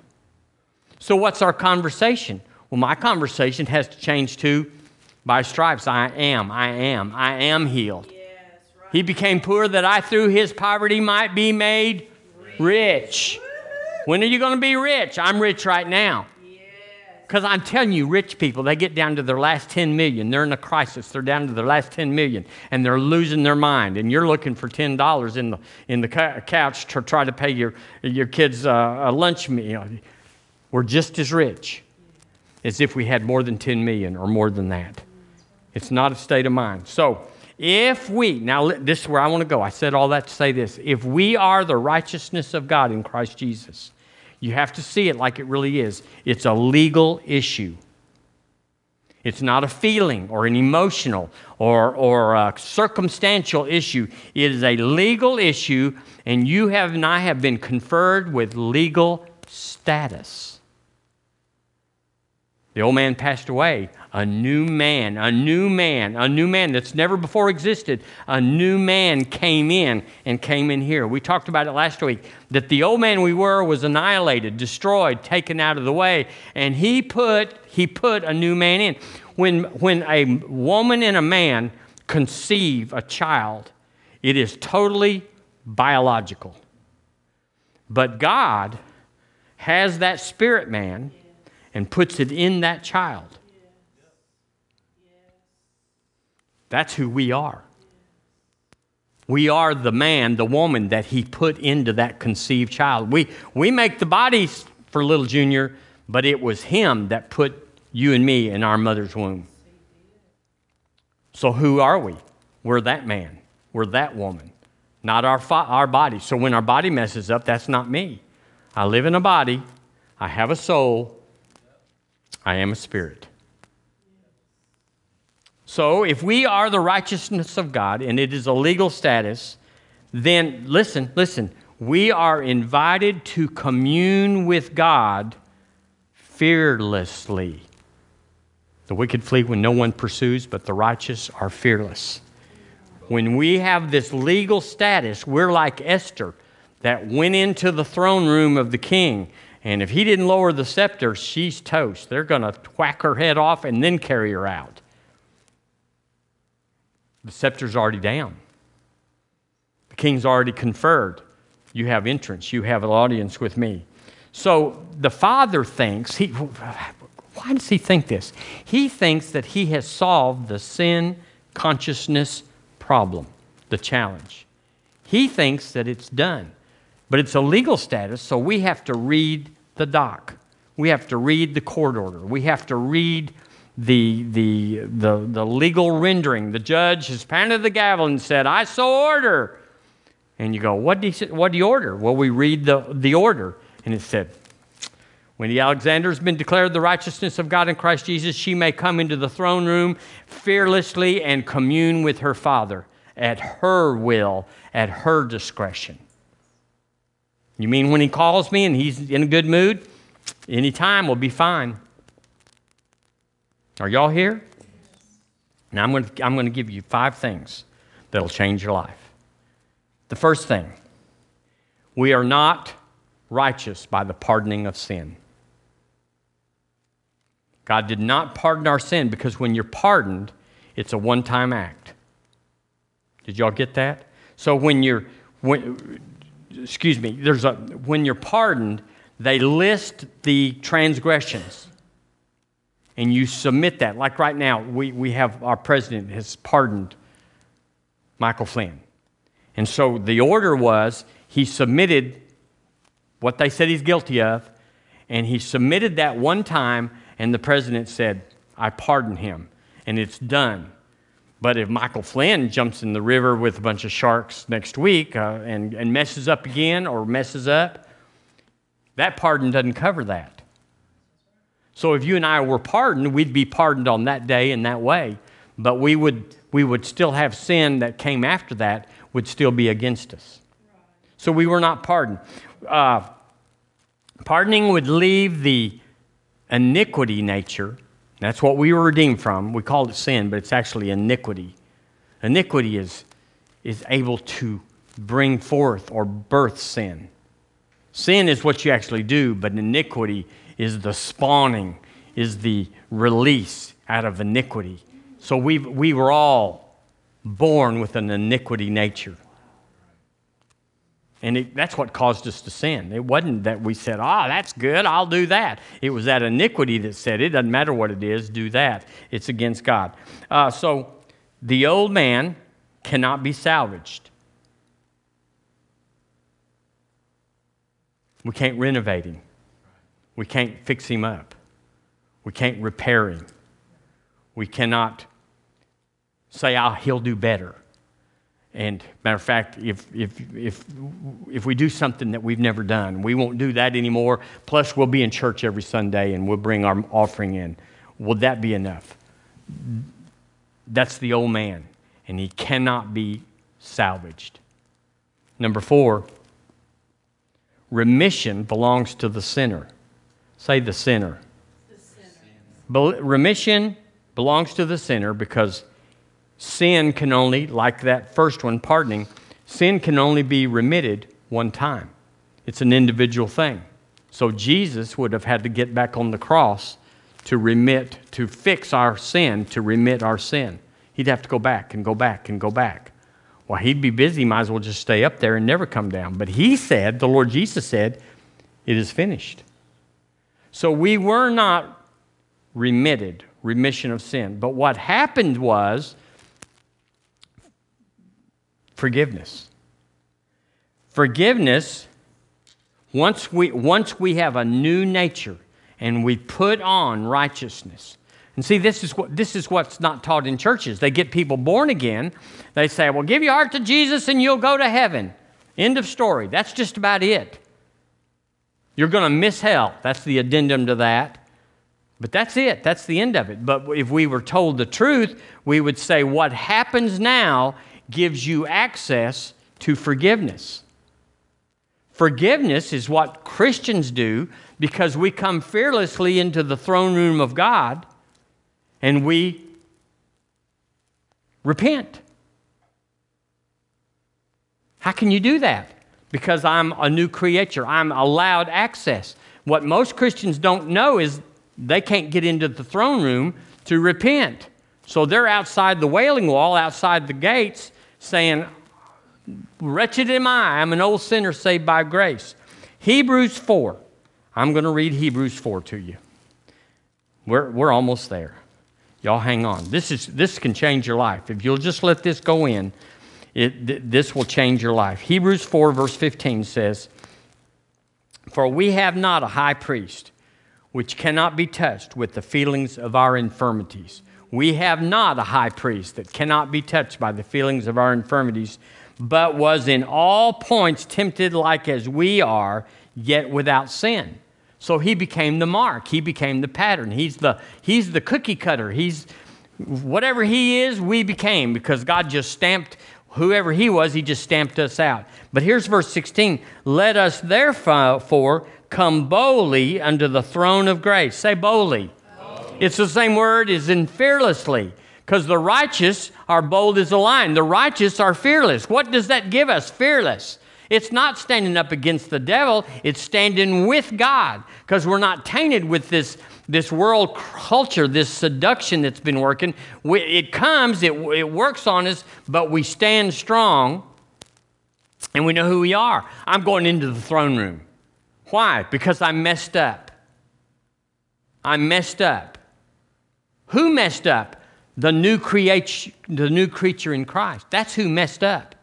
So, what's our conversation? Well, my conversation has to change to by stripes I am, I am, I am healed. Yes, right. He became poor that I through his poverty might be made rich. When are you going to be rich? I'm rich right now. Because I'm telling you, rich people, they get down to their last 10 million. They're in a crisis. They're down to their last 10 million and they're losing their mind. And you're looking for $10 in the, in the couch to try to pay your, your kids uh, a lunch meal. We're just as rich as if we had more than 10 million or more than that. It's not a state of mind. So, if we, now this is where I want to go. I said all that to say this. If we are the righteousness of God in Christ Jesus, you have to see it like it really is. It's a legal issue. It's not a feeling or an emotional or, or a circumstantial issue. It is a legal issue, and you have and I have been conferred with legal status. The old man passed away. A new man, a new man, a new man that's never before existed. A new man came in and came in here. We talked about it last week that the old man we were was annihilated, destroyed, taken out of the way, and he put he put a new man in. When when a woman and a man conceive a child, it is totally biological. But God has that spirit man and puts it in that child. That's who we are. We are the man, the woman that he put into that conceived child. We, we make the bodies for little Junior, but it was him that put you and me in our mother's womb. So who are we? We're that man. We're that woman, not our, our body. So when our body messes up, that's not me. I live in a body, I have a soul, I am a spirit. So, if we are the righteousness of God and it is a legal status, then listen, listen, we are invited to commune with God fearlessly. The wicked flee when no one pursues, but the righteous are fearless. When we have this legal status, we're like Esther that went into the throne room of the king and if he didn't lower the scepter, she's toast. They're going to whack her head off and then carry her out. The scepter's already down. The king's already conferred. You have entrance, you have an audience with me. So the father thinks, he, why does he think this? He thinks that he has solved the sin consciousness problem, the challenge. He thinks that it's done. But it's a legal status, so we have to read the doc. We have to read the court order. We have to read the, the, the, the legal rendering. The judge has pounded the gavel and said, I so order. And you go, what do you, what do you order? Well, we read the, the order. And it said, when the Alexander has been declared the righteousness of God in Christ Jesus, she may come into the throne room fearlessly and commune with her Father at her will, at her discretion. You mean when he calls me and he's in a good mood? Anytime will be fine. Are y'all here? Now I'm going, to, I'm going to give you five things that'll change your life. The first thing, we are not righteous by the pardoning of sin. God did not pardon our sin because when you're pardoned, it's a one time act. Did y'all get that? So when you're, when, excuse me, there's a, when you're pardoned, they list the transgressions and you submit that. Like right now, we, we have our president has pardoned Michael Flynn. And so the order was he submitted what they said he's guilty of, and he submitted that one time, and the president said, I pardon him, and it's done. But if Michael Flynn jumps in the river with a bunch of sharks next week uh, and, and messes up again or messes up, that pardon doesn't cover that. So if you and I were pardoned, we'd be pardoned on that day in that way. But we would, we would still have sin that came after that, would still be against us. So we were not pardoned. Uh, pardoning would leave the iniquity nature. That's what we were redeemed from. We called it sin, but it's actually iniquity. Iniquity is, is able to bring forth or birth sin. Sin is what you actually do, but iniquity is the spawning, is the release out of iniquity. So we we were all born with an iniquity nature. And it, that's what caused us to sin. It wasn't that we said, oh, that's good, I'll do that. It was that iniquity that said, it doesn't matter what it is, do that. It's against God. Uh, so the old man cannot be salvaged. We can't renovate him. We can't fix him up. We can't repair him. We cannot say, oh, he'll do better. And matter of fact, if, if, if, if we do something that we've never done, we won't do that anymore. Plus, we'll be in church every Sunday and we'll bring our offering in. Will that be enough? That's the old man, and he cannot be salvaged. Number four, remission belongs to the sinner. Say the sinner. The sinner. Remission belongs to the sinner because sin can only, like that first one, pardoning, sin can only be remitted one time. It's an individual thing. So Jesus would have had to get back on the cross to remit, to fix our sin, to remit our sin. He'd have to go back and go back and go back. Well, he'd be busy, might as well just stay up there and never come down. But he said, the Lord Jesus said, it is finished. So we were not remitted, remission of sin. But what happened was forgiveness. Forgiveness, once we, once we have a new nature and we put on righteousness. And see, this is, what, this is what's not taught in churches. They get people born again. They say, well, give your heart to Jesus and you'll go to heaven. End of story. That's just about it. You're going to miss hell. That's the addendum to that. But that's it. That's the end of it. But if we were told the truth, we would say what happens now gives you access to forgiveness. Forgiveness is what Christians do because we come fearlessly into the throne room of God and we repent. How can you do that? Because I'm a new creature. I'm allowed access. What most Christians don't know is they can't get into the throne room to repent. So they're outside the wailing wall, outside the gates, saying, Wretched am I, I'm an old sinner saved by grace. Hebrews 4. I'm going to read Hebrews 4 to you. We're, we're almost there. Y'all hang on. This, is, this can change your life. If you'll just let this go in, it, th- this will change your life. Hebrews 4, verse 15 says, For we have not a high priest which cannot be touched with the feelings of our infirmities. We have not a high priest that cannot be touched by the feelings of our infirmities, but was in all points tempted like as we are, yet without sin. So he became the mark. He became the pattern. He's the, he's the cookie cutter. He's whatever he is, we became because God just stamped whoever he was, he just stamped us out. But here's verse 16 Let us therefore come boldly unto the throne of grace. Say boldly. boldly. It's the same word as in fearlessly because the righteous are bold as a lion. The righteous are fearless. What does that give us? Fearless. It's not standing up against the devil, it's standing with God because we're not tainted with this, this world culture, this seduction that's been working. It comes, it, it works on us, but we stand strong and we know who we are. I'm going into the throne room. Why? Because I messed up. I messed up. Who messed up? The new, create, the new creature in Christ. That's who messed up.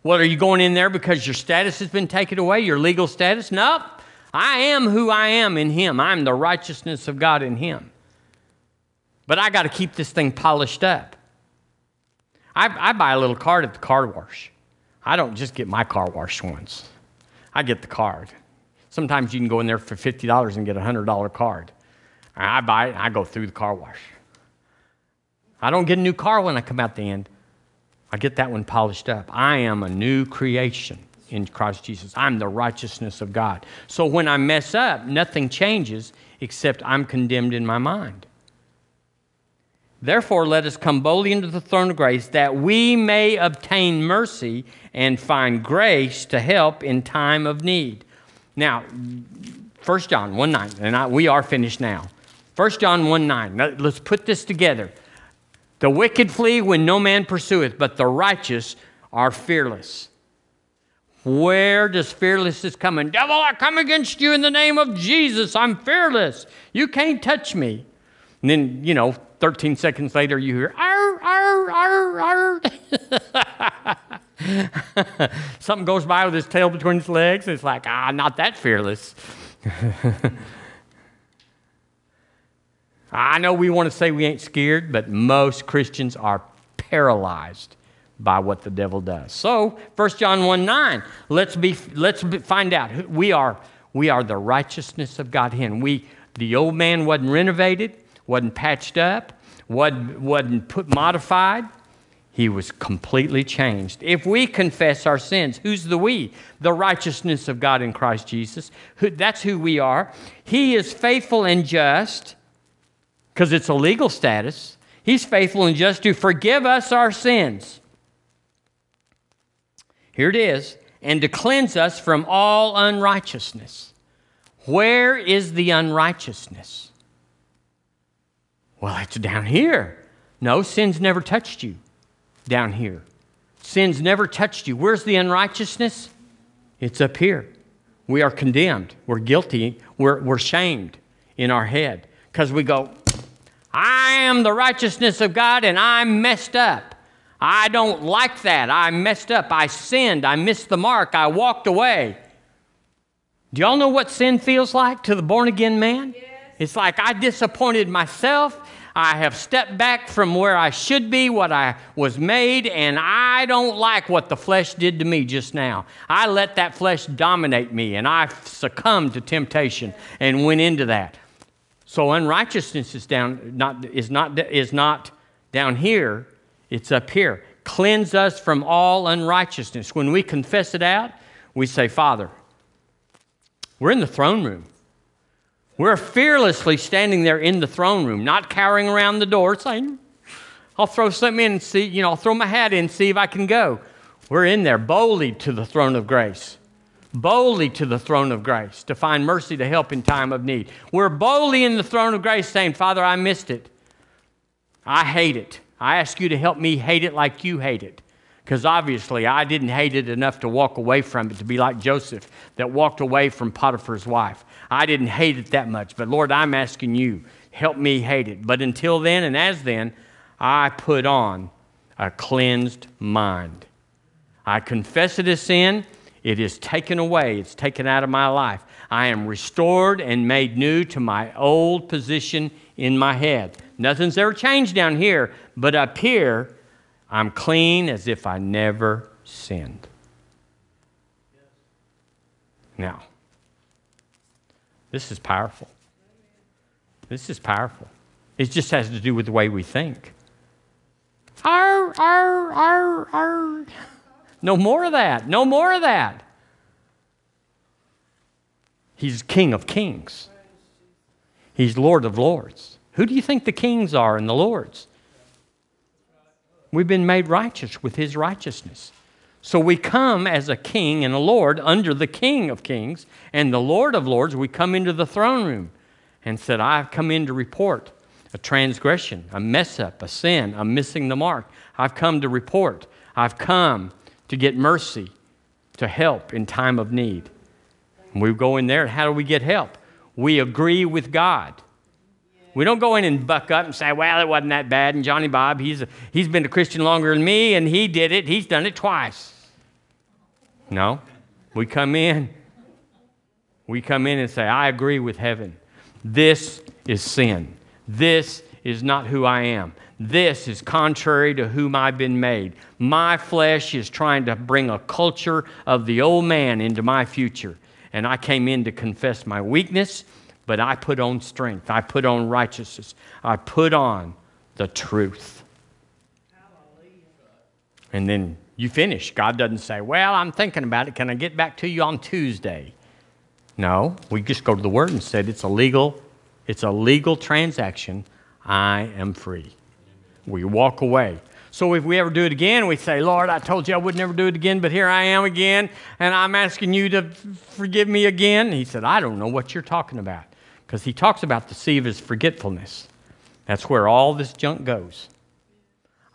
What, are you going in there because your status has been taken away, your legal status? Nope. I am who I am in Him. I'm the righteousness of God in Him. But I got to keep this thing polished up. I, I buy a little card at the car wash. I don't just get my car washed once, I get the card. Sometimes you can go in there for $50 and get a $100 card. I buy it, I go through the car wash. I don't get a new car when I come out the end. I get that one polished up. I am a new creation in Christ Jesus. I'm the righteousness of God. So when I mess up, nothing changes except I'm condemned in my mind. Therefore, let us come boldly into the throne of grace that we may obtain mercy and find grace to help in time of need. Now, 1 John 1 9, and I, we are finished now. 1 John 1 9. Let's put this together. The wicked flee when no man pursueth, but the righteous are fearless. Where does fearlessness come in? Devil, I come against you in the name of Jesus. I'm fearless. You can't touch me. And then, you know, 13 seconds later, you hear, arr, arr, arr, arr. [laughs] Something goes by with his tail between his legs. and It's like, ah, not that fearless. [laughs] I know we want to say we ain't scared, but most Christians are paralyzed by what the devil does. So, 1 John 1 9, let's, be, let's be, find out. We are, we are the righteousness of God in. We, the old man wasn't renovated, wasn't patched up, wasn't, wasn't put modified. He was completely changed. If we confess our sins, who's the we? The righteousness of God in Christ Jesus. Who, that's who we are. He is faithful and just because it's a legal status. He's faithful and just to forgive us our sins. Here it is, and to cleanse us from all unrighteousness. Where is the unrighteousness? Well, it's down here. No, sin's never touched you down here. Sin's never touched you. Where's the unrighteousness? It's up here. We are condemned. We're guilty. We're, we're shamed in our head because we go, I am the righteousness of God and I'm messed up. I don't like that. I messed up. I sinned. I missed the mark. I walked away. Do y'all know what sin feels like to the born again man? Yes. It's like I disappointed myself. I have stepped back from where I should be, what I was made, and I don't like what the flesh did to me just now. I let that flesh dominate me, and I succumbed to temptation and went into that. So unrighteousness is down not is not is not down here, it's up here. Cleanse us from all unrighteousness. When we confess it out, we say, Father, we're in the throne room. We're fearlessly standing there in the throne room, not cowering around the door saying, I'll throw something in and see, you know, I'll throw my hat in and see if I can go. We're in there boldly to the throne of grace boldly to the throne of grace to find mercy to help in time of need. We're boldly in the throne of grace saying, Father, I missed it. I hate it. I ask you to help me hate it like you hate it. Because obviously I didn't hate it enough to walk away from it, to be like Joseph that walked away from Potiphar's wife. I didn't hate it that much. But Lord, I'm asking you, help me hate it. But until then and as then, I put on a cleansed mind. I confess it as sin. It is taken away, it's taken out of my life. I am restored and made new to my old position in my head. Nothing's ever changed down here, but up here, I'm clean as if I never sinned. Now, this is powerful. This is powerful. It just has to do with the way we think. Arr, arr, arr, arr. No more of that. No more of that. He's King of kings, He's Lord of lords. Who do you think the kings are and the lords? We've been made righteous with His righteousness. So we come as a king and a lord under the King of kings and the Lord of lords. We come into the throne room and said, I've come in to report a transgression, a mess up, a sin, a missing the mark. I've come to report. I've come to get mercy, to help in time of need. And we go in there, how do we get help? We agree with God. We don't go in and buck up and say, well, it wasn't that bad. And Johnny Bob, he's, a, he's been a Christian longer than me, and he did it. He's done it twice. No. We come in. We come in and say, I agree with heaven. This is sin. This is not who I am. This is contrary to whom I've been made. My flesh is trying to bring a culture of the old man into my future. And I came in to confess my weakness, but I put on strength. I put on righteousness. I put on the truth. And then you finish. God doesn't say, Well, I'm thinking about it. Can I get back to you on Tuesday? No, we just go to the Word and said it's a legal, it's a legal transaction. I am free. We walk away. So if we ever do it again, we say, Lord, I told you I would never do it again, but here I am again, and I'm asking you to forgive me again. He said, I don't know what you're talking about. Because he talks about the sea of his forgetfulness. That's where all this junk goes.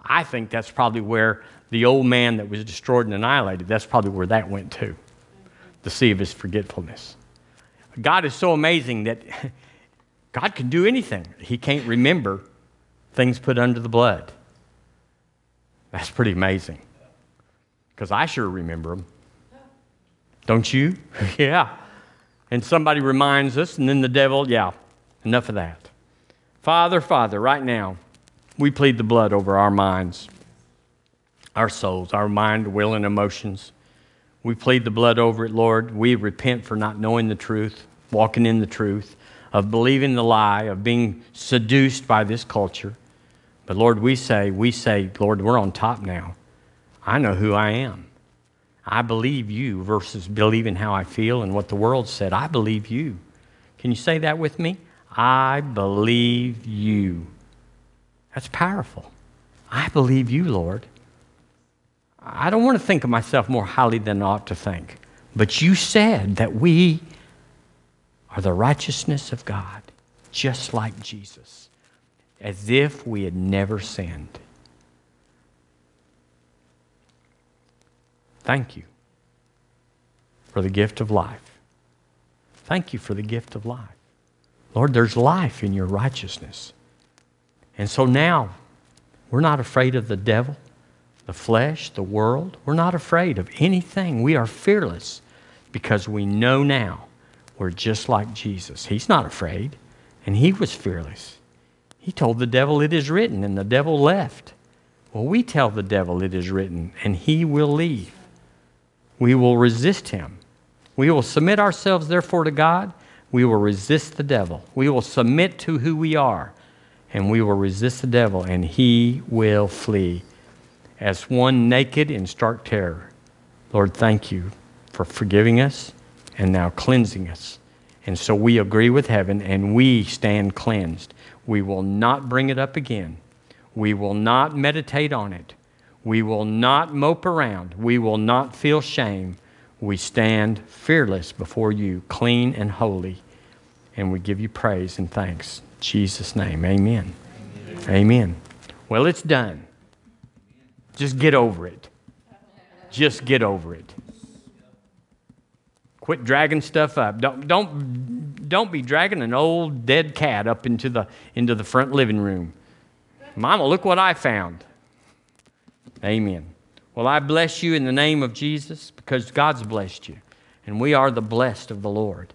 I think that's probably where the old man that was destroyed and annihilated, that's probably where that went to. The sea of his forgetfulness. God is so amazing that [laughs] God can do anything. He can't remember things put under the blood. That's pretty amazing. Because I sure remember them. Don't you? [laughs] yeah. And somebody reminds us, and then the devil, yeah, enough of that. Father, Father, right now, we plead the blood over our minds, our souls, our mind, will, and emotions. We plead the blood over it, Lord. We repent for not knowing the truth, walking in the truth, of believing the lie, of being seduced by this culture. But Lord, we say, we say, Lord, we're on top now. I know who I am. I believe you versus believing how I feel and what the world said. I believe you. Can you say that with me? I believe you. That's powerful. I believe you, Lord. I don't want to think of myself more highly than I ought to think. But you said that we are the righteousness of God, just like Jesus, as if we had never sinned. Thank you for the gift of life. Thank you for the gift of life. Lord, there's life in your righteousness. And so now, we're not afraid of the devil the flesh, the world. We're not afraid of anything. We are fearless because we know now we're just like Jesus. He's not afraid, and he was fearless. He told the devil, It is written, and the devil left. Well, we tell the devil it is written, and he will leave. We will resist him. We will submit ourselves, therefore, to God. We will resist the devil. We will submit to who we are, and we will resist the devil, and he will flee as one naked in stark terror. Lord, thank you for forgiving us and now cleansing us. And so we agree with heaven and we stand cleansed. We will not bring it up again. We will not meditate on it. We will not mope around. We will not feel shame. We stand fearless before you, clean and holy. And we give you praise and thanks. In Jesus' name, amen. Amen. amen. Well, it's done. Just get over it. Just get over it. Quit dragging stuff up. Don't, don't, don't be dragging an old dead cat up into the, into the front living room. Mama, look what I found. Amen. Well, I bless you in the name of Jesus because God's blessed you. And we are the blessed of the Lord.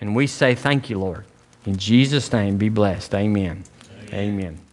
And we say thank you, Lord. In Jesus' name, be blessed. Amen. Amen. Amen.